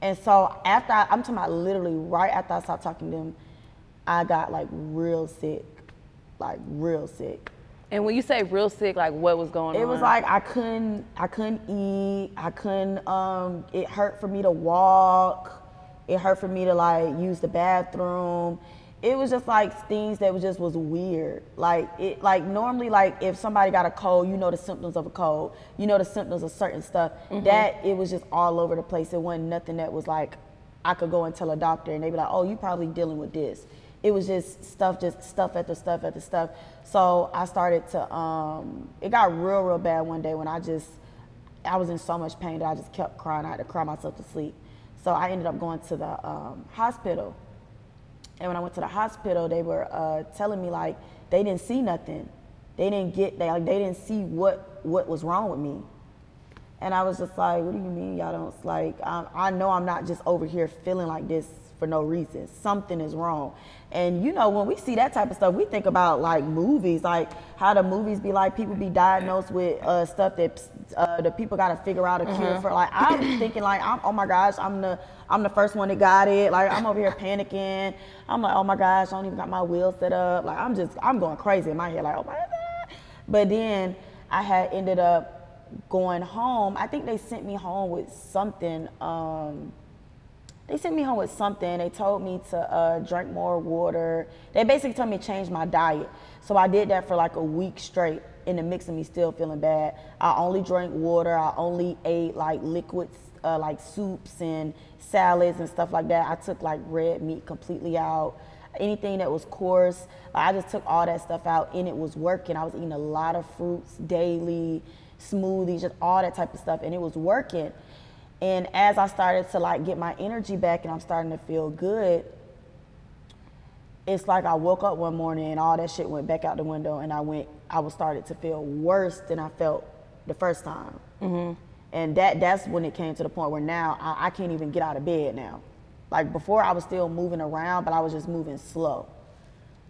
And so after I, I'm talking about literally right after I stopped talking to him, I got like real sick, like real sick. And when you say real sick, like what was going on? It was like I couldn't, I couldn't eat. I couldn't. Um, it hurt for me to walk. It hurt for me to like use the bathroom. It was just like things that was just was weird. Like it, like normally, like if somebody got a cold, you know the symptoms of a cold. You know the symptoms of certain stuff. That it was just all over the place. It wasn't nothing that was like I could go and tell a doctor and they'd be like, oh, you probably dealing with this. It was just stuff, just stuff after stuff after stuff. So I started to, um, it got real, real bad one day when I just, I was in so much pain that I just kept crying. I had to cry myself to sleep. So I ended up going to the um, hospital. And when I went to the hospital, they were uh, telling me like they didn't see nothing. They didn't get, they, like, they didn't see what, what was wrong with me. And I was just like, what do you mean y'all don't, like, I, I know I'm not just over here feeling like this for no reason. Something is wrong. And you know, when we see that type of stuff, we think about like movies, like how the movies be like people be diagnosed with uh, stuff that uh, the people got to figure out a cure for. Like I'm thinking, like, I'm, oh my gosh, I'm the I'm the first one that got it. Like I'm over here panicking. I'm like, oh my gosh, I don't even got my wheel set up. Like I'm just I'm going crazy in my head. Like oh my god. But then I had ended up going home. I think they sent me home with something. Um, they sent me home with something. They told me to uh, drink more water. They basically told me to change my diet. So I did that for like a week straight in the mix of me still feeling bad. I only drank water. I only ate like liquids, uh, like soups and salads and stuff like that. I took like red meat completely out. Anything that was coarse, I just took all that stuff out and it was working. I was eating a lot of fruits daily, smoothies, just all that type of stuff, and it was working. And as I started to like get my energy back and I'm starting to feel good, it's like I woke up one morning and all that shit went back out the window and I went, I was started to feel worse than I felt the first time. Mm-hmm. And that that's when it came to the point where now I, I can't even get out of bed now. Like before I was still moving around, but I was just moving slow.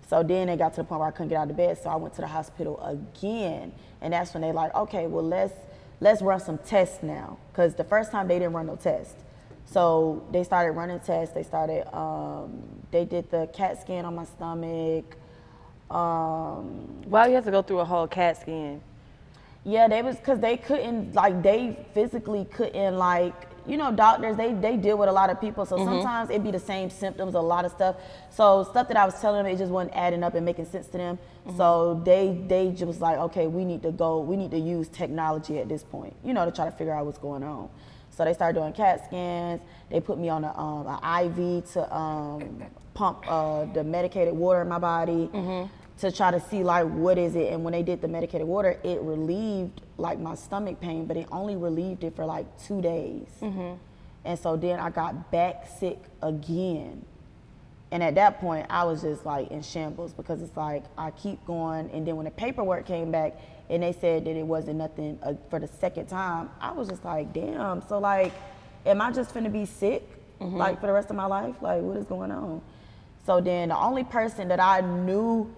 So then it got to the point where I couldn't get out of bed, so I went to the hospital again, and that's when they like, okay, well let's let's run some tests now, because the first time they didn't run no tests. So they started running tests. They started, um, they did the CAT scan on my stomach. Um, Why you have to go through a whole CAT scan? yeah, they was because they couldn't like they physically couldn't like you know doctors they they deal with a lot of people. So sometimes it'd be the same symptoms a lot of stuff. So stuff that I was telling them it just wasn't adding up and making sense to them. So they they just was like okay we need to go we need to use technology at this point you know to try to figure out what's going on. So they started doing CAT scans. They put me on a um, an IV to um, pump uh, the medicated water in my body to try to see like what is it and when they did the medicated water it relieved like my stomach pain but it only relieved it for like two days And so then I got back sick again. And at that point, I was just like in shambles because it's like I keep going. And then when the paperwork came back and they said that it wasn't nothing uh, for the second time, I was just like, damn. So, like, am I just gonna be sick like for the rest of my life? Like, what is going on? So then the only person that I knew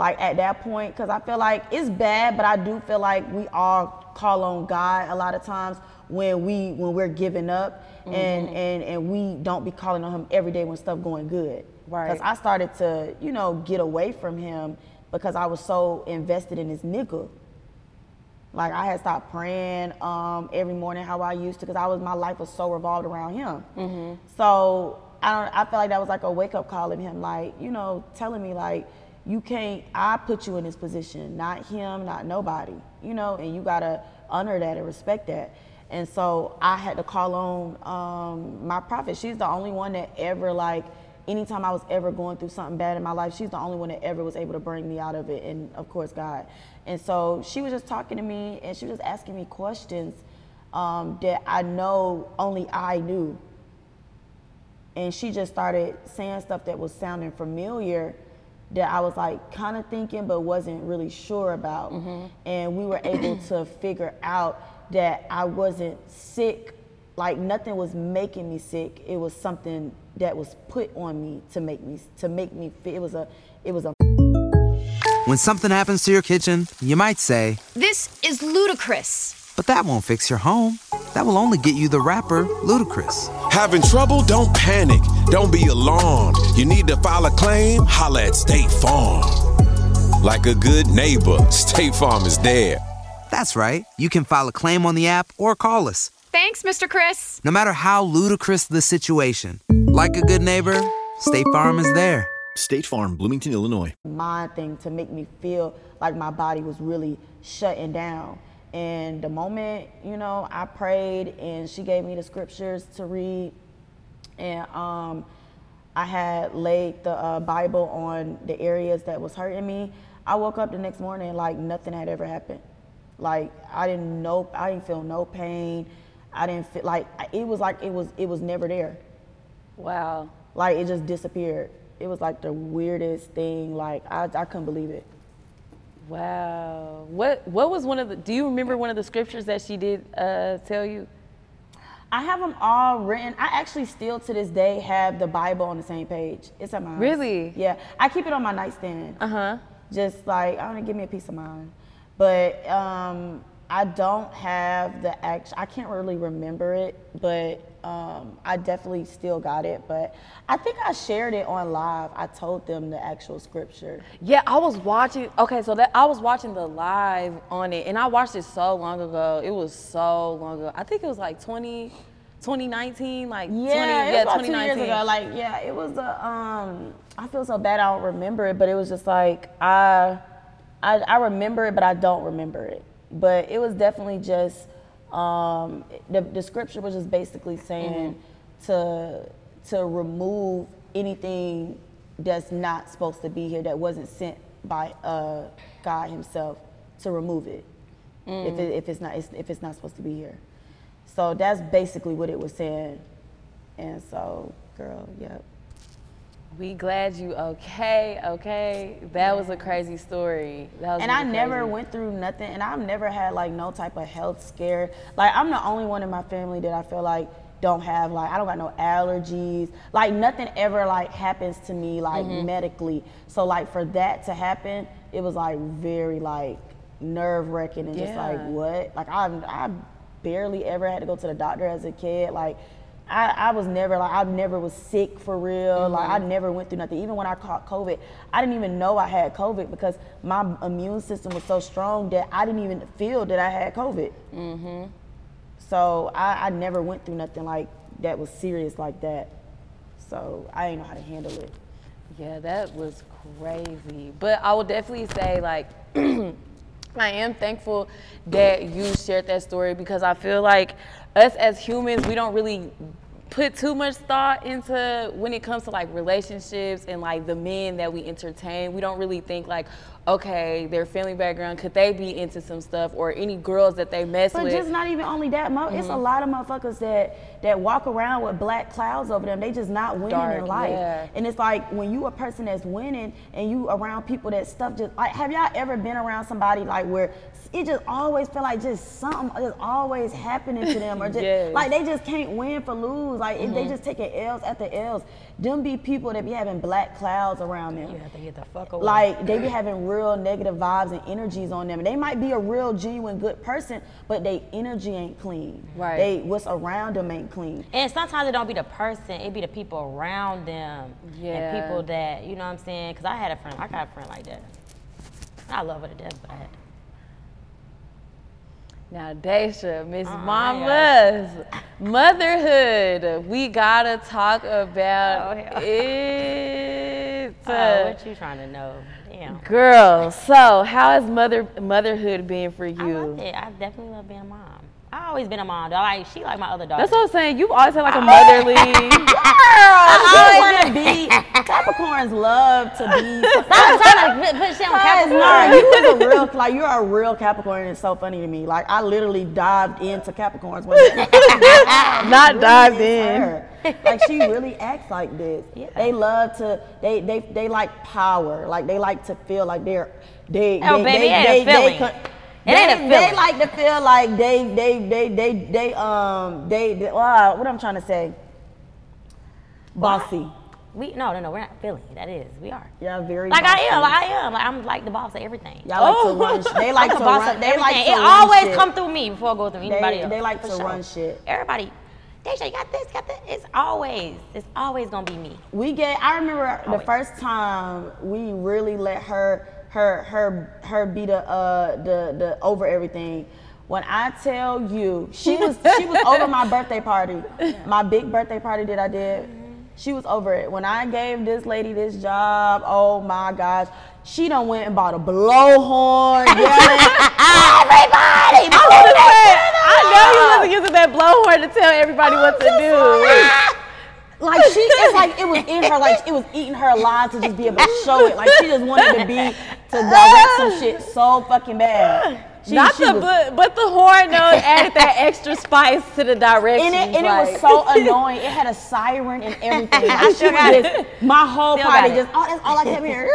like at that point, because I feel like it's bad, but I do feel like we all call on God a lot of times when we when we're giving up and and and we don't be calling on him every day when stuff going good. Right. Because I started to, you know, get away from him because I was so invested in this nigga. Like I had stopped praying um, every morning how I used to because I was my life was so revolved around him. Mm-hmm. So I don't. I feel like that was like a wake up call in him, like you know, telling me like you can't. I put you in this position, not him, not nobody. You know, and you gotta honor that and respect that. And so I had to call on um, my prophet. She's the only one that ever like anytime I was ever going through something bad in my life, she's the only one that ever was able to bring me out of it, and of course God. And so she was just talking to me, and she was just asking me questions um, that I know only I knew. And she just started saying stuff that was sounding familiar that I was like kind of thinking but wasn't really sure about. Mm-hmm. And we were able to figure out that I wasn't sick, like nothing was making me sick. It was something that was put on me to make me to make me feel it was a it was a When something happens to your kitchen, you might say, This is ludicrous. But that won't fix your home. That will only get you the rapper, Ludacris. Having trouble? Don't panic. Don't be alarmed. You need to file a claim? Holla at State Farm. Like a good neighbor, State Farm is there. That's right. You can file a claim on the app or call us. Thanks, Mr. Chris. No matter how ludicrous the situation, like a good neighbor, State Farm is there. State Farm, Bloomington, Illinois. mind thing to make me feel like my body was really shutting down. And the moment, you know, I prayed and she gave me the scriptures to read, and um, I had laid the uh, Bible on the areas that was hurting me. I woke up the next morning like nothing had ever happened. Like I didn't know, I didn't feel no pain. I didn't feel like it was like it was it was never there. Wow. Like it just disappeared. It was like the weirdest thing. Like I, I couldn't believe it. Wow. What what was one of the do you remember one of the scriptures that she did uh, tell you? I have them all written. I actually still to this day have the Bible on the same page. It's at my house. Really? Yeah. I keep it on my nightstand. Uh-huh. Just like I want to give me a peace of mind. But um, I don't have the act. I can't really remember it, but um, I definitely still got it. But I think I shared it on live. I told them the actual scripture. Yeah, I was watching. Okay, so that I was watching the live on it, and I watched it so long ago. It was so long ago. I think it was like 20, 2019, like 20, Yeah, it yeah, was about two 2019. years ago. Like, yeah, it was a. Um, I feel so bad. I don't remember it, but it was just like I, I, I remember it, but I don't remember it. But it was definitely just. Um, the, the scripture was just basically saying to to remove anything that's not supposed to be here that wasn't sent by uh, God Himself to remove it if it, if it's not if it's not supposed to be here. So that's basically what it was saying. And so, girl, yep. We glad you okay, okay. That was a crazy story. That was And I never crazy. went through nothing, and I've never had like no type of health scare. Like I'm the only one in my family that I feel like don't have like I don't got no allergies. Like nothing ever like happens to me like Mm-hmm. medically. So like for that to happen, it was like very like nerve wracking and just like what? Like I I barely ever had to go to the doctor as a kid. Like I, I was never like I never was sick for real. Like I never went through nothing. Even when I caught COVID, I didn't even know I had COVID because my immune system was so strong that I didn't even feel that I had COVID. Mm-hmm. So I, I never went through nothing like that was serious like that. So I didn't know how to handle it. Yeah, that was crazy. But I would definitely say like I am thankful that you shared that story because I feel like us as humans, we don't really put too much thought into when it comes to like relationships and like the men that we entertain. We don't really think like, okay, their family background, could they be into some stuff or any girls that they mess But with? But just not even only that, mo- it's a Mhm. lot of motherfuckers that that walk around with black clouds over them. They just not winning in life. yeah. And it's like when you a person that's winning and you around people that stuff just like have y'all ever been around somebody like where it just always feel like just something is always happening to them or just Yes. like they just can't win for lose. Like if they just taking L's after L's. Them be people that be having black clouds around them. You have to get the fuck away. Like they be having real negative vibes and energies on them. They might be a real genuine good person, but they energy ain't clean. Right. They what's around them ain't clean. And sometimes it don't be the person, it be the people around them. Yeah. And people that, you know what I'm saying? Because I had a friend, I got a friend like that. I love her to death, but I had Now, Daysha, Miss Uh-uh, Mama's motherhood. We gotta talk about Oh, it. Oh, what you trying to know? Damn. Girl, so how is mother motherhood been for you? I love it. I definitely love being a mom. I always been a mom. Though. Like she like my other daughter. That's what I'm saying. You've always had like a motherly. Girl, I want to be. Capricorns love to be. Stop trying to put- shit on Capricorn. You was a real like you're a real Capricorn. and It's so funny to me. Like I literally dived into Capricorns. Day. Not Really dived in. her. Like she really acts like this. They love to. They they they like power. Like they like to feel like they're. They, Oh, they, baby, they, ain't a they, they, feeling. It ain't a they- They like to feel like they they they they they um they, they uh, what I'm trying to say. Bossy. We no no no we're not feeling. That is we are. Yeah, very. Like I am. Like I am. Like I'm like the boss of everything. Y'all like to run. sh- They like to the boss run. They like to It run always shit. come through me before it goes through anybody They, else. they like to sure. run shit. Everybody. Deja, you got this, got that. It's always, it's always gonna be me. We get. I remember the first time we really let her, her, her, her be the, uh, the, the over everything. When I tell you, she was, she was over my birthday party, my big birthday party that I did. She was over it. When I gave this lady this job, oh my gosh, she done went and bought a blowhorn, yelling, everybody, I was gonna say, I know you wasn't using that blowhorn to tell everybody what to do. Like she it's like it was in her like it was eating her alive to just be able to show it. Like she just wanted to be to direct some shit so fucking bad. She- Not she the was- but, but the horn note added that extra spice to the direction. and it, and it was so annoying. It had a siren and everything. Like, I got it. my whole Still party just oh that's all I kept hearing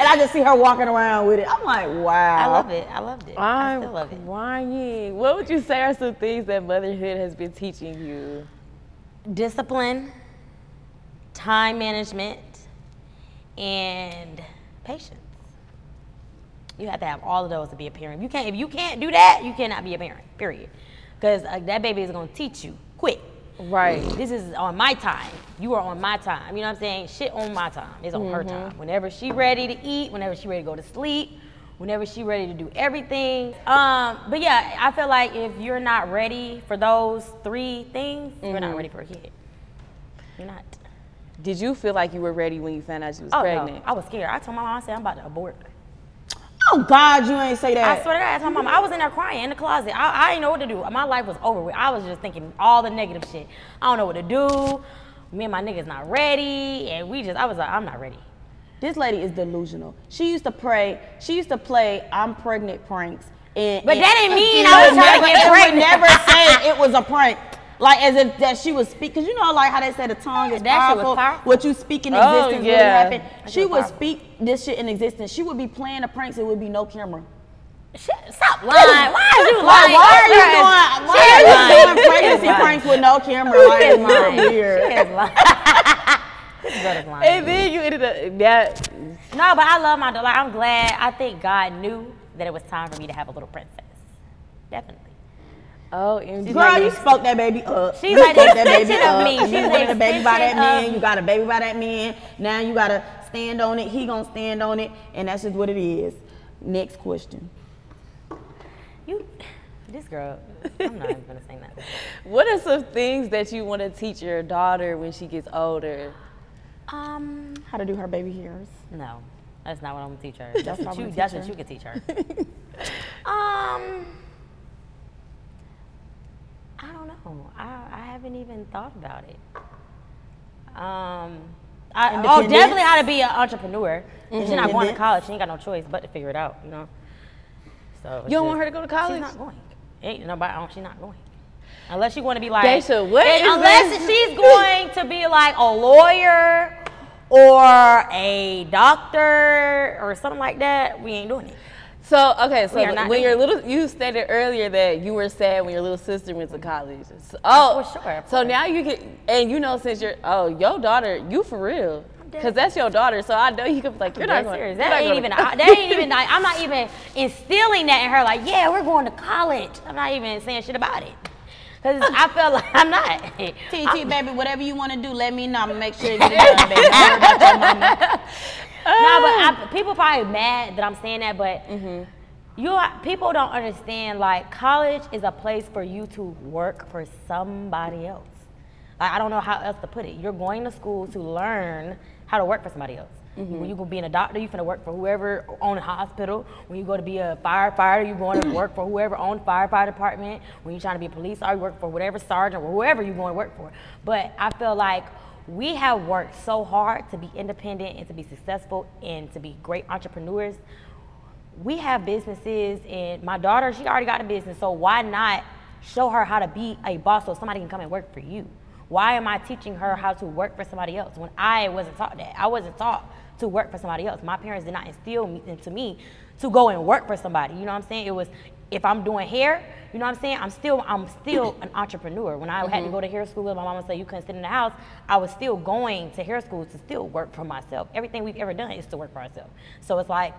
and I just see her walking around with it I'm like wow I love it. I loved it. I I'm still love it. lying. What would you say are some things that motherhood has been teaching you? Discipline, time management, and patience. You have to have all of those to be a parent. If you can't, if you can't do that, you cannot be a parent. Period. Because uh, that baby is gonna teach you quick. Right. This is on my time. You are on my time. You know what I'm saying? Shit on my time. It's on her Mhm. time. Whenever she ready to eat, whenever she ready to go to sleep, whenever she ready to do everything. Um, but yeah, I feel like if you're not ready for those three things, you're not Mhm. ready for a kid. You're not. Did you feel like you were ready when you found out you was Oh pregnant? no, I was scared. I told my mom, I said I'm about to abort. Oh God you ain't say that I swear to God, I told my mom, I was in there crying in the closet. I, I didn't know what to do. My life was over with. I was just thinking all the negative shit. I don't know what to do. Me and my niggas not ready, and we just, I was like, I'm not ready. This lady is delusional. She used to pray. She used to play "I'm pregnant" pranks. And, But and- that didn't mean I was trying to get it pregnant. would never say it was a prank. Like as if that she was speak, cause you know like how they say the tongue is That powerful. powerful. What you speak in Oh, existence yeah. really happen. That She shit would powerful. speak this shit in existence. She would be playing the pranks. It would be no camera. Shit, stop lying. Why are you Like, lying? why are you doing? is Why are you lying. doing pregnancy pranks with no camera? lying. Like She is it's lying. weird. She is lying. Is lying. And then you ended up that. No, but I love my daughter. Like, I'm glad. I think God knew that it was time for me to have a little princess. Definitely. Oh, and She's Girl, like you spoke that baby up. She's You like the spoke that baby up. me. You She's wanted a baby by that man. of- You got a baby by that man. Now you gotta stand on it. He gonna stand on it, and that's just what it is. Next question. You, this girl. I'm not even gonna say nothing. What are some things that you want to teach your daughter when she gets older? Um, How to do her baby hairs. no, that's not what I'm gonna teach her. That's That's what what you. gonna That's teach what you can teach her. um, I don't know. I, I haven't even thought about it. Um, I, oh, definitely how to be an entrepreneur. If She's not going to college. She ain't got no choice but to figure it out. You know. So You don't want her to go to college? She's not going. Ain't nobody. oh, She's not going. Unless you want to be like. Daysha, what unless this? she's going to be like a lawyer or a doctor or something like that, we ain't doing it. So okay, so not when doing your little, you stated earlier that you were sad when your little sister went to college. So, oh, For sure, of So course. now you can, and you know, since you're, oh, your daughter, you for real, because that's your daughter. So I know you could be like, you're not Dead going. serious. you're That not ain't gonna- even. I- That ain't even. Like, I'm not even instilling that in her. Like, yeah, we're going to college. I'm not even saying shit about it. Cause I feel like I'm not. TT, baby, whatever you want to do, let me know. I'm gonna make sure you get it done, baby. Don't worry about your mama. No, but I, people probably mad that I'm saying that, but Mm-hmm. you people don't understand. Like college is a place for you to work for somebody else. Like I don't know how else to put it. You're going to school to learn how to work for somebody else. Mm-hmm. When you go being a doctor, you're gonna work for whoever own a hospital. When you go to be a firefighter, you're going to work for whoever owned the firefighter department. When you're trying to be a police officer, you work for whatever sergeant or whoever you're going to work for. But I feel like we have worked so hard to be independent and to be successful and to be great entrepreneurs. We have businesses, and my daughter, she already got a business, so why not show her how to be a boss so somebody can come and work for you? Why am I teaching her how to work for somebody else when I wasn't taught that? I wasn't taught to work for somebody else. My parents did not instill me, into me to go and work for somebody. You know what I'm saying? It was if I'm doing hair, you know what I'm saying? I'm still I'm still an entrepreneur. When I had to mm-hmm. go to hair school my mama said you couldn't sit in the house, I was still going to hair school to still work for myself. Everything we've ever done is to work for ourselves. So it's like,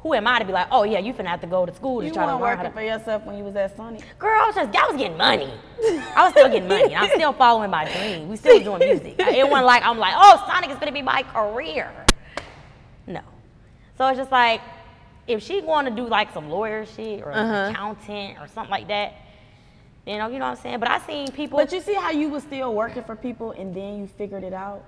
who am I to be like, oh yeah, you finna have to go to school to You try to learn how to for yourself when you was at Sony. Girl, I was just, I was getting money. I was still getting money. I'm still following my dream. We still doing music. It wasn't like I'm like, oh, Sonic is gonna be my career. No. So it's just like, if she want to do like some lawyer shit or Uh-huh. accountant or something like that, you know, you know what I'm saying. But I seen people. But you see how you was still working for people and then you figured it out?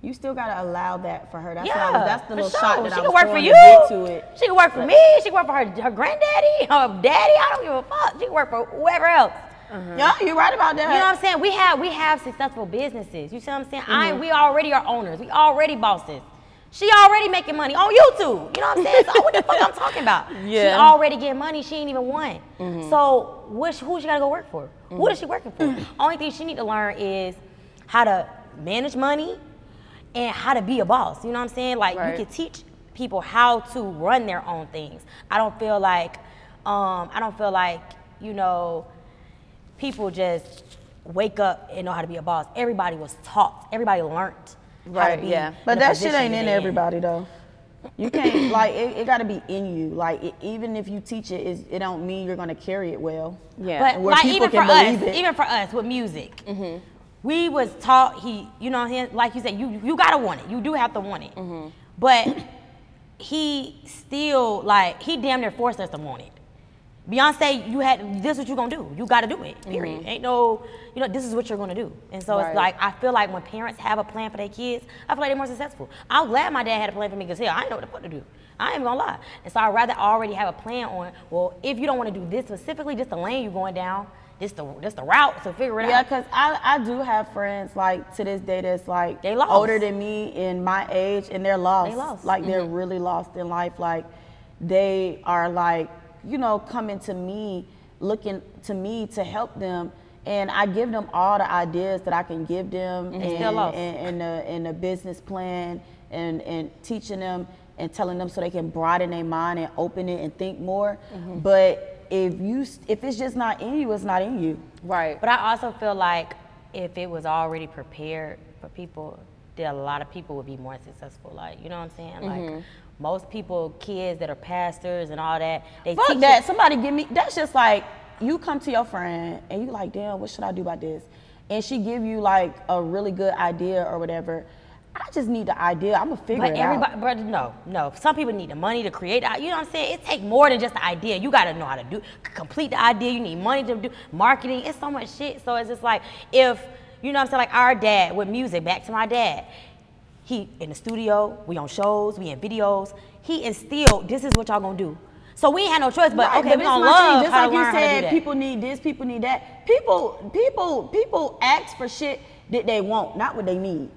You still gotta allow that for her. That's, I was, that's the little sure. shot that she I can was work for you. to get to it. She can work for me. She can work for her, her granddaddy, her daddy. I don't give a fuck. She can work for whoever else. Yeah, you're right about that. You know what I'm saying? We have we have successful businesses. You see what I'm saying? I Mhm. we already are owners. We already bosses. She already making money on YouTube. You know what I'm saying? So what the fuck I'm talking about? Yeah. She already getting money. She ain't even won. Mhm. So what? Who she gotta go work for? What is she working for? Only thing she need to learn is how to manage money and how to be a boss. You know what I'm saying? Like Right. you can teach people how to run their own things. I don't feel like um, I don't feel like you know people just wake up and know how to be a boss. Everybody was taught. Everybody learned Right, to yeah. But that shit ain't in everybody though. You can't like it, it got to be in you. Like it, even if you teach it, it don't mean you're gonna carry it well. Yeah. But like even for us, it. even for us with music, we was taught he, you know, like you said, you you gotta want it. You do have to want it. But he still like he damn near forced us to want it. Beyonce, you had this is what you gonna do. You gotta do it. Period. Ain't no, you know, this is what you're gonna do. And so Right. it's like I feel like when parents have a plan for their kids, I feel like they're more successful. I'm glad my dad had a plan for me because hell, I didn't know what the fuck to do. I ain't gonna lie. And so I'd rather already have a plan on, well, if you don't wanna do this specifically, just the lane you're going down, just the just the route, so figure it Yeah, out. Yeah, because I, I do have friends like to this day that's like They lost. older than me in my age and they're lost. They lost. Like they're Mhm. really lost in life. Like they are like, you know, coming to me, looking to me to help them. And I give them all the ideas that I can give them And and, and, and a business plan and, and teaching them and telling them so they can broaden their mind and open it and think more. Mm-hmm. But if you if it's just not in you, it's not in you. Right. But I also feel like if it was already prepared for people, then a lot of people would be more successful. Like, you know what I'm saying? Mm-hmm. Like most people, kids that are pastors and all that, they Fuck teach that. it- Somebody give me. That's just like you come to your friend and you like, damn, what should I do about this? And she give you like a really good idea or whatever. I just need the idea. I'm gonna figure But it everybody, out. but everybody, no, no. Some people need the money to create. You know what I'm saying? It take more than just the idea. You got to know how to do, complete the idea. You need money to do marketing. It's so much shit. So it's just like if you know what I'm saying, like our dad with music. Back to my dad. He in the studio. We on shows. We in videos. He instilled. This is what y'all gonna do. So we ain't had no choice, but Right, okay, but we gonna love just like you learn how to do said, people need this, people need that. People, people, people ask for shit that they want, not what they need.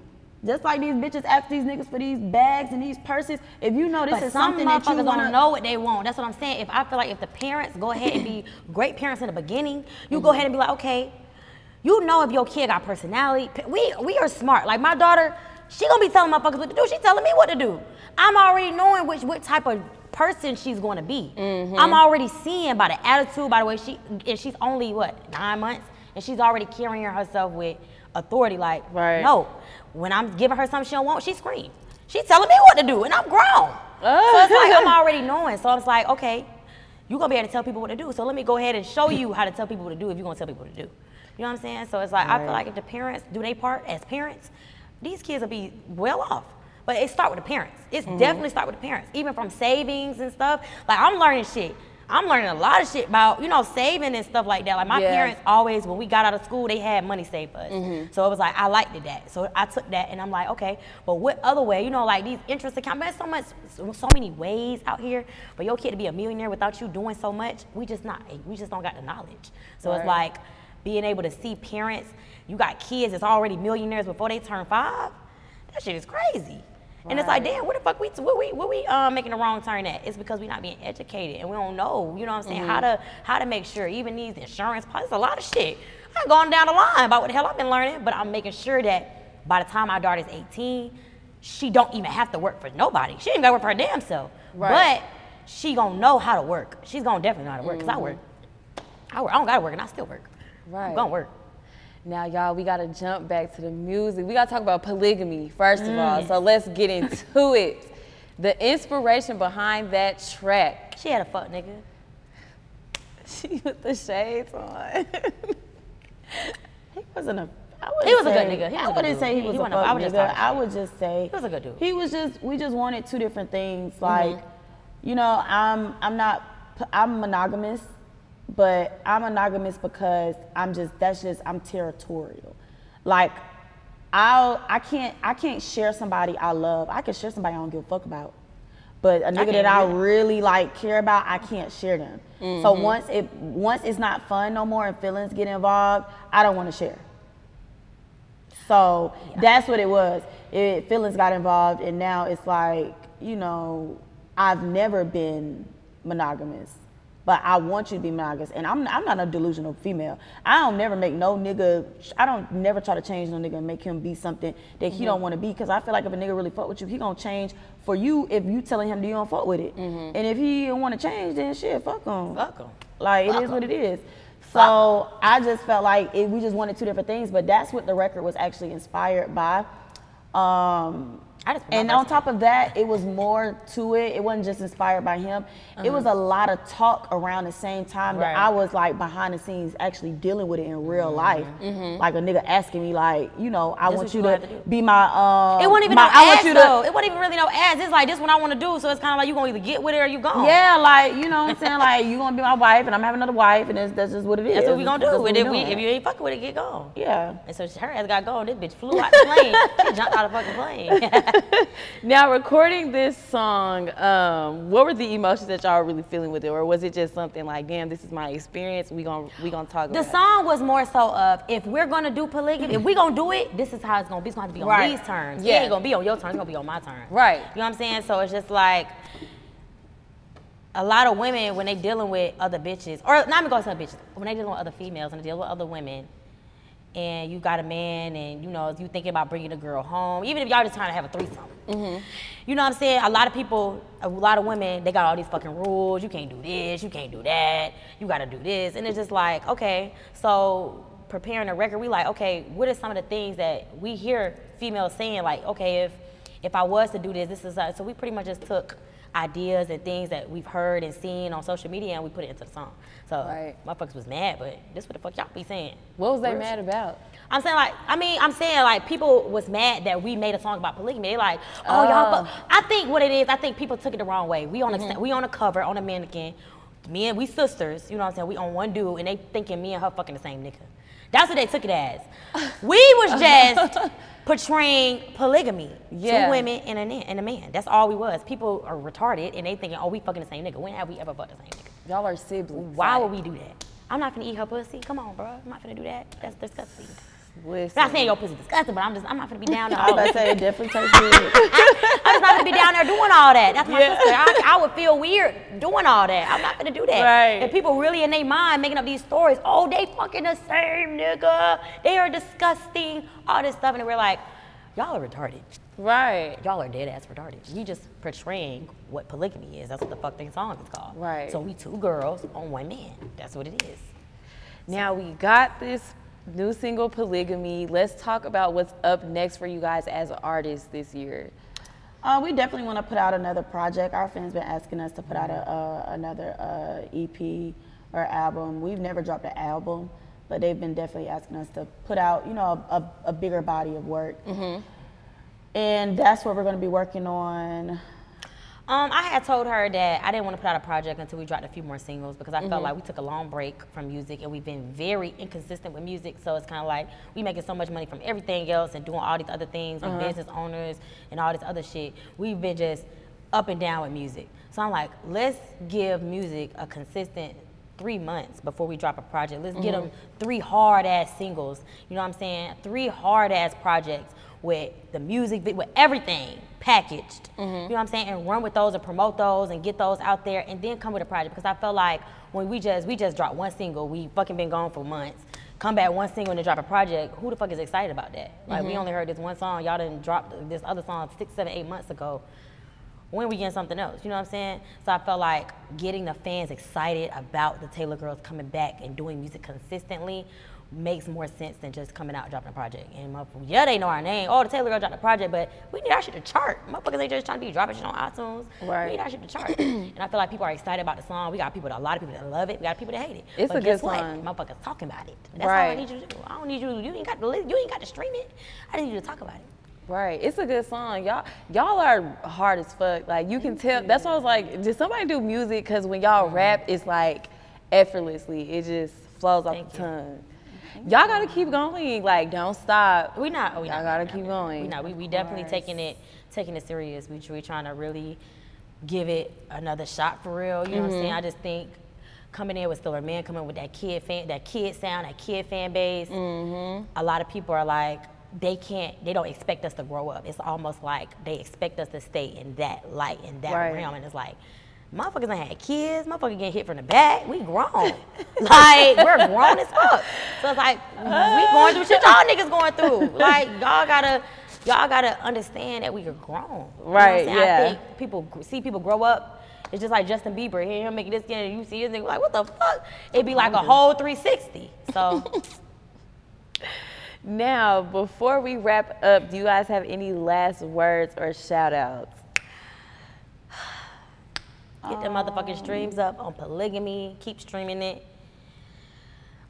Just like these bitches ask these niggas for these bags and these purses. If you know this but is some something that you wanna don't know what they want. That's what I'm saying. If I feel like if the parents go ahead and be great parents in the beginning, you Mm-hmm. go ahead and be like, okay, you know if your kid got personality. We we are smart. Like my daughter, she gonna be telling motherfuckers what to do. She telling me what to do. I'm already knowing which what type of person she's going to be. Mm-hmm. I'm already seeing by the attitude, by the way she, and she's only what nine months, and she's already carrying herself with authority. Like, Right. no, when I'm giving her something she don't want, she screams. She's telling me what to do, and I'm grown. So it's like I'm already knowing. So it's like, okay, you're gonna be able to tell people what to do. So let me go ahead and show you how to tell people what to do if you're gonna tell people what to do. You know what I'm saying? So it's like I feel like if the parents do their part as parents, these kids will be well off. But it start with the parents. It's mm-hmm. definitely start with the parents. Even from savings and stuff. Like I'm learning shit. I'm learning a lot of shit about, you know, saving and stuff like that. Like my Yeah. parents always, when we got out of school, they had money saved for us. Mm-hmm. So it was like I liked it that. So I took that and I'm like, okay, but what other way? You know, like these interest accounts. There's so much, so, so many ways out here for your kid to be a millionaire without you doing so much. We just not, we just don't got the knowledge. So it's like being able to see parents. You got kids that's already millionaires before they turn five. That shit is crazy. And it's like, damn, what the fuck we, what we, what we uh, making a wrong turn at? It's because we're not being educated and we don't know, you know what I'm saying, how to how to make sure even these insurance policies, a lot of shit. I'm going down the line about what the hell I've been learning, but I'm making sure that by the time my daughter's 18, she don't even have to work for nobody. She ain't got to work for her damn self. Right. But she gonna know how to work. She's gonna definitely know how to work because I work. I work. I don't gotta work and I still work. Right. I'm gonna work. Now, y'all, we gotta jump back to the music. We gotta talk about polygamy first of Mm. all. So let's get into it. The inspiration behind that track. She had a fuck nigga. She with the shades on. He wasn't a. I wouldn't He was a good nigga. He I wouldn't say he was he a I fuck was just nigga. talking I would just say He was a good dude. He was just. We just wanted two different things. Mm-hmm. Like, you know, I'm. I'm not. I'm monogamous, but I'm monogamous because I'm just. That's just. I'm territorial. Like, I'll. I can't. I can't share somebody I love. I can share somebody I don't give a fuck about. But a nigga can't that I really like care about, I can't share them. So mm-hmm. once it once it's not fun no more and feelings get involved, I don't want to share. So that's what it was. It feelings got involved, and now it's like you know I've never been monogamous, but I want you to be monogamous, and I'm I'm not a delusional female. I don't never make no nigga. I don't never try to change no nigga and make him be something that he don't want to be, because I feel like if a nigga really fuck with you, he gonna change for you if you telling him that you don't fuck with it, and if he don't want to change, then shit, fuck him. Fuck 'em. Like it is what it is. So I just felt like it, we just wanted two different things, but that's what the record was actually inspired by. Um, I just and on top of that, it was more to it. It wasn't just inspired by him. It was uh-huh. a lot of talk around the same time that I was like behind the scenes actually dealing with it in real mm-hmm. life. Mm-hmm. Like a nigga asking me like, you know, I This want you you to gonna have to do. be my um It wasn't even my, no I want ads you though. to It wasn't even really no ads. It's like this what I want to do. So it's kind of like you gonna either get with it or you gone. Yeah, like you know what I'm saying. Like you gonna be my wife, and I'm having another wife, and that's, that's just what it is. That's what we gonna do. And if, we, if you ain't fucking with it, get gone. yeah. And so her ass got gone. This bitch flew out the plane. she jumped out of the fucking plane. Now, recording this song, um, what were the emotions that y'all were really feeling with it, or was it just something like, "Damn, this is my experience. We gonna we gonna talk the about." it? song was more so of if we're gonna do polygamy, if we gonna do it, this is how it's gonna be. It's gonna have to be on Right. these terms. Yeah. It ain't gonna be on your terms. It's gonna be on my terms. Right. You know what I'm saying? So it's just like a lot of women when they dealing with other bitches, or not even going to say bitches, when they dealing with other females and they deal with other women, and you got a man, and you know you thinking about bringing a girl home, even if y'all just trying to have a threesome. You know what I'm saying? A lot of people, a lot of women, they got all these fucking rules. You can't do this, you can't do that, you gotta do this. And it's just like, okay, so preparing a record, we like, okay, what are some of the things that we hear females saying, like, okay, if if I was to do this, this is uh, so we pretty much just took ideas and things that we've heard and seen on social media and we put it into the song. So Right. motherfuckers was mad, but this what the fuck y'all be saying. What was they mad about? I'm saying like, I mean, I'm saying like people was mad that we made a song about polygamy. They like, oh, y'all. Oh. But I think what it is, I think people took it the wrong way. We on a mm-hmm. we on a cover on a mannequin. Me and we sisters, you know what I'm saying? We on one dude, and they thinking me and her fucking the same nigga. That's what they took it as. We was just portraying polygamy. Yeah. Two women and a, man- and a man. That's all we was. People are retarded and they thinking, oh, we fucking the same nigga. When have we ever fucked the same nigga? Y'all are siblings. Why Like, would we do that? I'm not gonna eat her pussy. Come on, bro. I'm not gonna do that. That's disgusting. Listen. I'm not saying your pussy disgusting, but I'm just I'm not gonna be down there. I was about to say it definitely tastes good. I'm just not gonna be down there doing all that. That's my Yeah. sister. I, I would feel weird doing all that. I'm not gonna do that. Right. And people really in their mind making up these stories. Oh, they fucking the same nigga. They are disgusting. All this stuff, and we're like, y'all are retarded. Right. Y'all are dead ass retarded. We just portraying what polygamy is. That's what the fuck the song is called. Right. So we two girls on one man. That's what it is. Now we got this new single, Polygamy. Let's talk about what's up next for you guys as artists this year. Uh, we definitely want to put out another project. Our fans been asking us to put out a, uh, another uh, EP or album. We've never dropped an album, but they've been definitely asking us to put out, you know, a, a, a bigger body of work. And that's what we're going to be working on. Um, I had told her that I didn't want to put out a project until we dropped a few more singles because I Mm-hmm. felt like we took a long break from music and we've been very inconsistent with music. So it's kind of like we making so much money from everything else and doing all these other things Uh-huh. business owners and all this other shit. We've been just up and down with music. So I'm like, let's give music a consistent three months before we drop a project. Let's get them three hard ass singles. You know what I'm saying? Three hard ass projects with the music, with everything packaged. Mm-hmm. You know what I'm saying? And run with those and promote those and get those out there and then come with a project. Because I felt like when we just we just dropped one single, we fucking been gone for months. Come back one single and then drop a project. Who the fuck is excited about that? Like we mm-hmm. only heard this one song. Y'all didn't drop this other song six, seven, eight months ago when we getting something else? You know what I'm saying? So I felt like getting the fans excited about the Taylor Girls coming back and doing music consistently makes more sense than just coming out dropping a project. And motherfuckers, yeah, they know our name. Oh, the Taylor Girls dropped a project, but we need our shit to chart. Motherfuckers ain't just trying to be dropping shit on iTunes. Right. We need our shit to chart. and I feel like people are excited about the song. We got people, a lot of people that love it. We got people that hate it. It's but a guess good what? song. Motherfuckers talking about it. That's all I need you to do. I don't need you. You ain't got to. You ain't got to stream it. I need you to talk about it. Right, it's a good song. Y'all, y'all are hard as fuck. Like you can tell. That's why I was like, did somebody do music? Cause when y'all mm-hmm. rap, it's like effortlessly. It just flows off Thank the you. tongue. Y'all gotta keep going. Like don't stop. We not. We Y'all not. gotta keep going. We not. We, we definitely taking it taking it serious. We we trying to really give it another shot for real. You know what I'm saying? Mm-hmm. I just think coming in with Stiller Man, coming with that kid fan, that kid sound, that kid fan base. Mm-hmm. A lot of people are like. They can't. They don't expect us to grow up. It's almost like they expect us to stay in that light, in that Right. realm, and it's like, motherfuckers ain't had kids. Motherfuckers getting hit from the back. We grown. like we're grown as fuck. So it's like we going through shit y'all niggas going through. Like y'all gotta. Y'all gotta understand that we are grown. You know Right, yeah. I think people see people grow up. It's just like Justin Bieber. Hear him making this skin, and you see his nigga like, what the fuck? It'd be like a whole 360. So Now, before we wrap up, do you guys have any last words or shout outs? Get the motherfucking streams up on polygamy. Keep streaming it.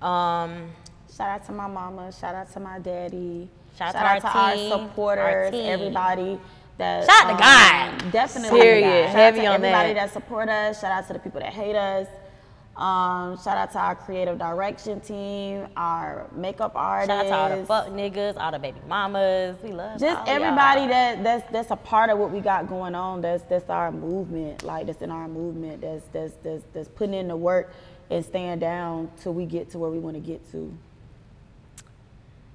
Um, Shout out to my mama. Shout out to my daddy. Shout out to our team, our supporters, our team. everybody that. Shout out to God. Definitely. Period. Shout Heavy out to on everybody that. that support us. Shout out to the people that hate us. Um, shout out to our creative direction team, our makeup artists. shout out to all the fuck niggas, all the baby mamas. We love just everybody y'all. that that's that's a part of what we got going on. That's that's our movement, like that's in our movement. That's that's that's, that's putting in the work and staying down till we get to where we want to get to.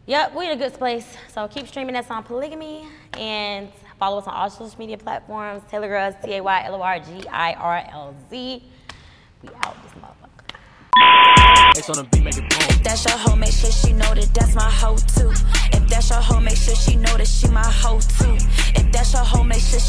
Yep, we in a good place. So keep streaming us on Polygamy and follow us on all social media platforms. Taylor Girls, T A Y L O R G I R L Z. We out this motherfucker. It's on the beat, make it boom. If that's your hoe, make sure she know that that's my hoe too. If that's your hoe, make sure she know that she my hoe too. If that's your hoe, make sure she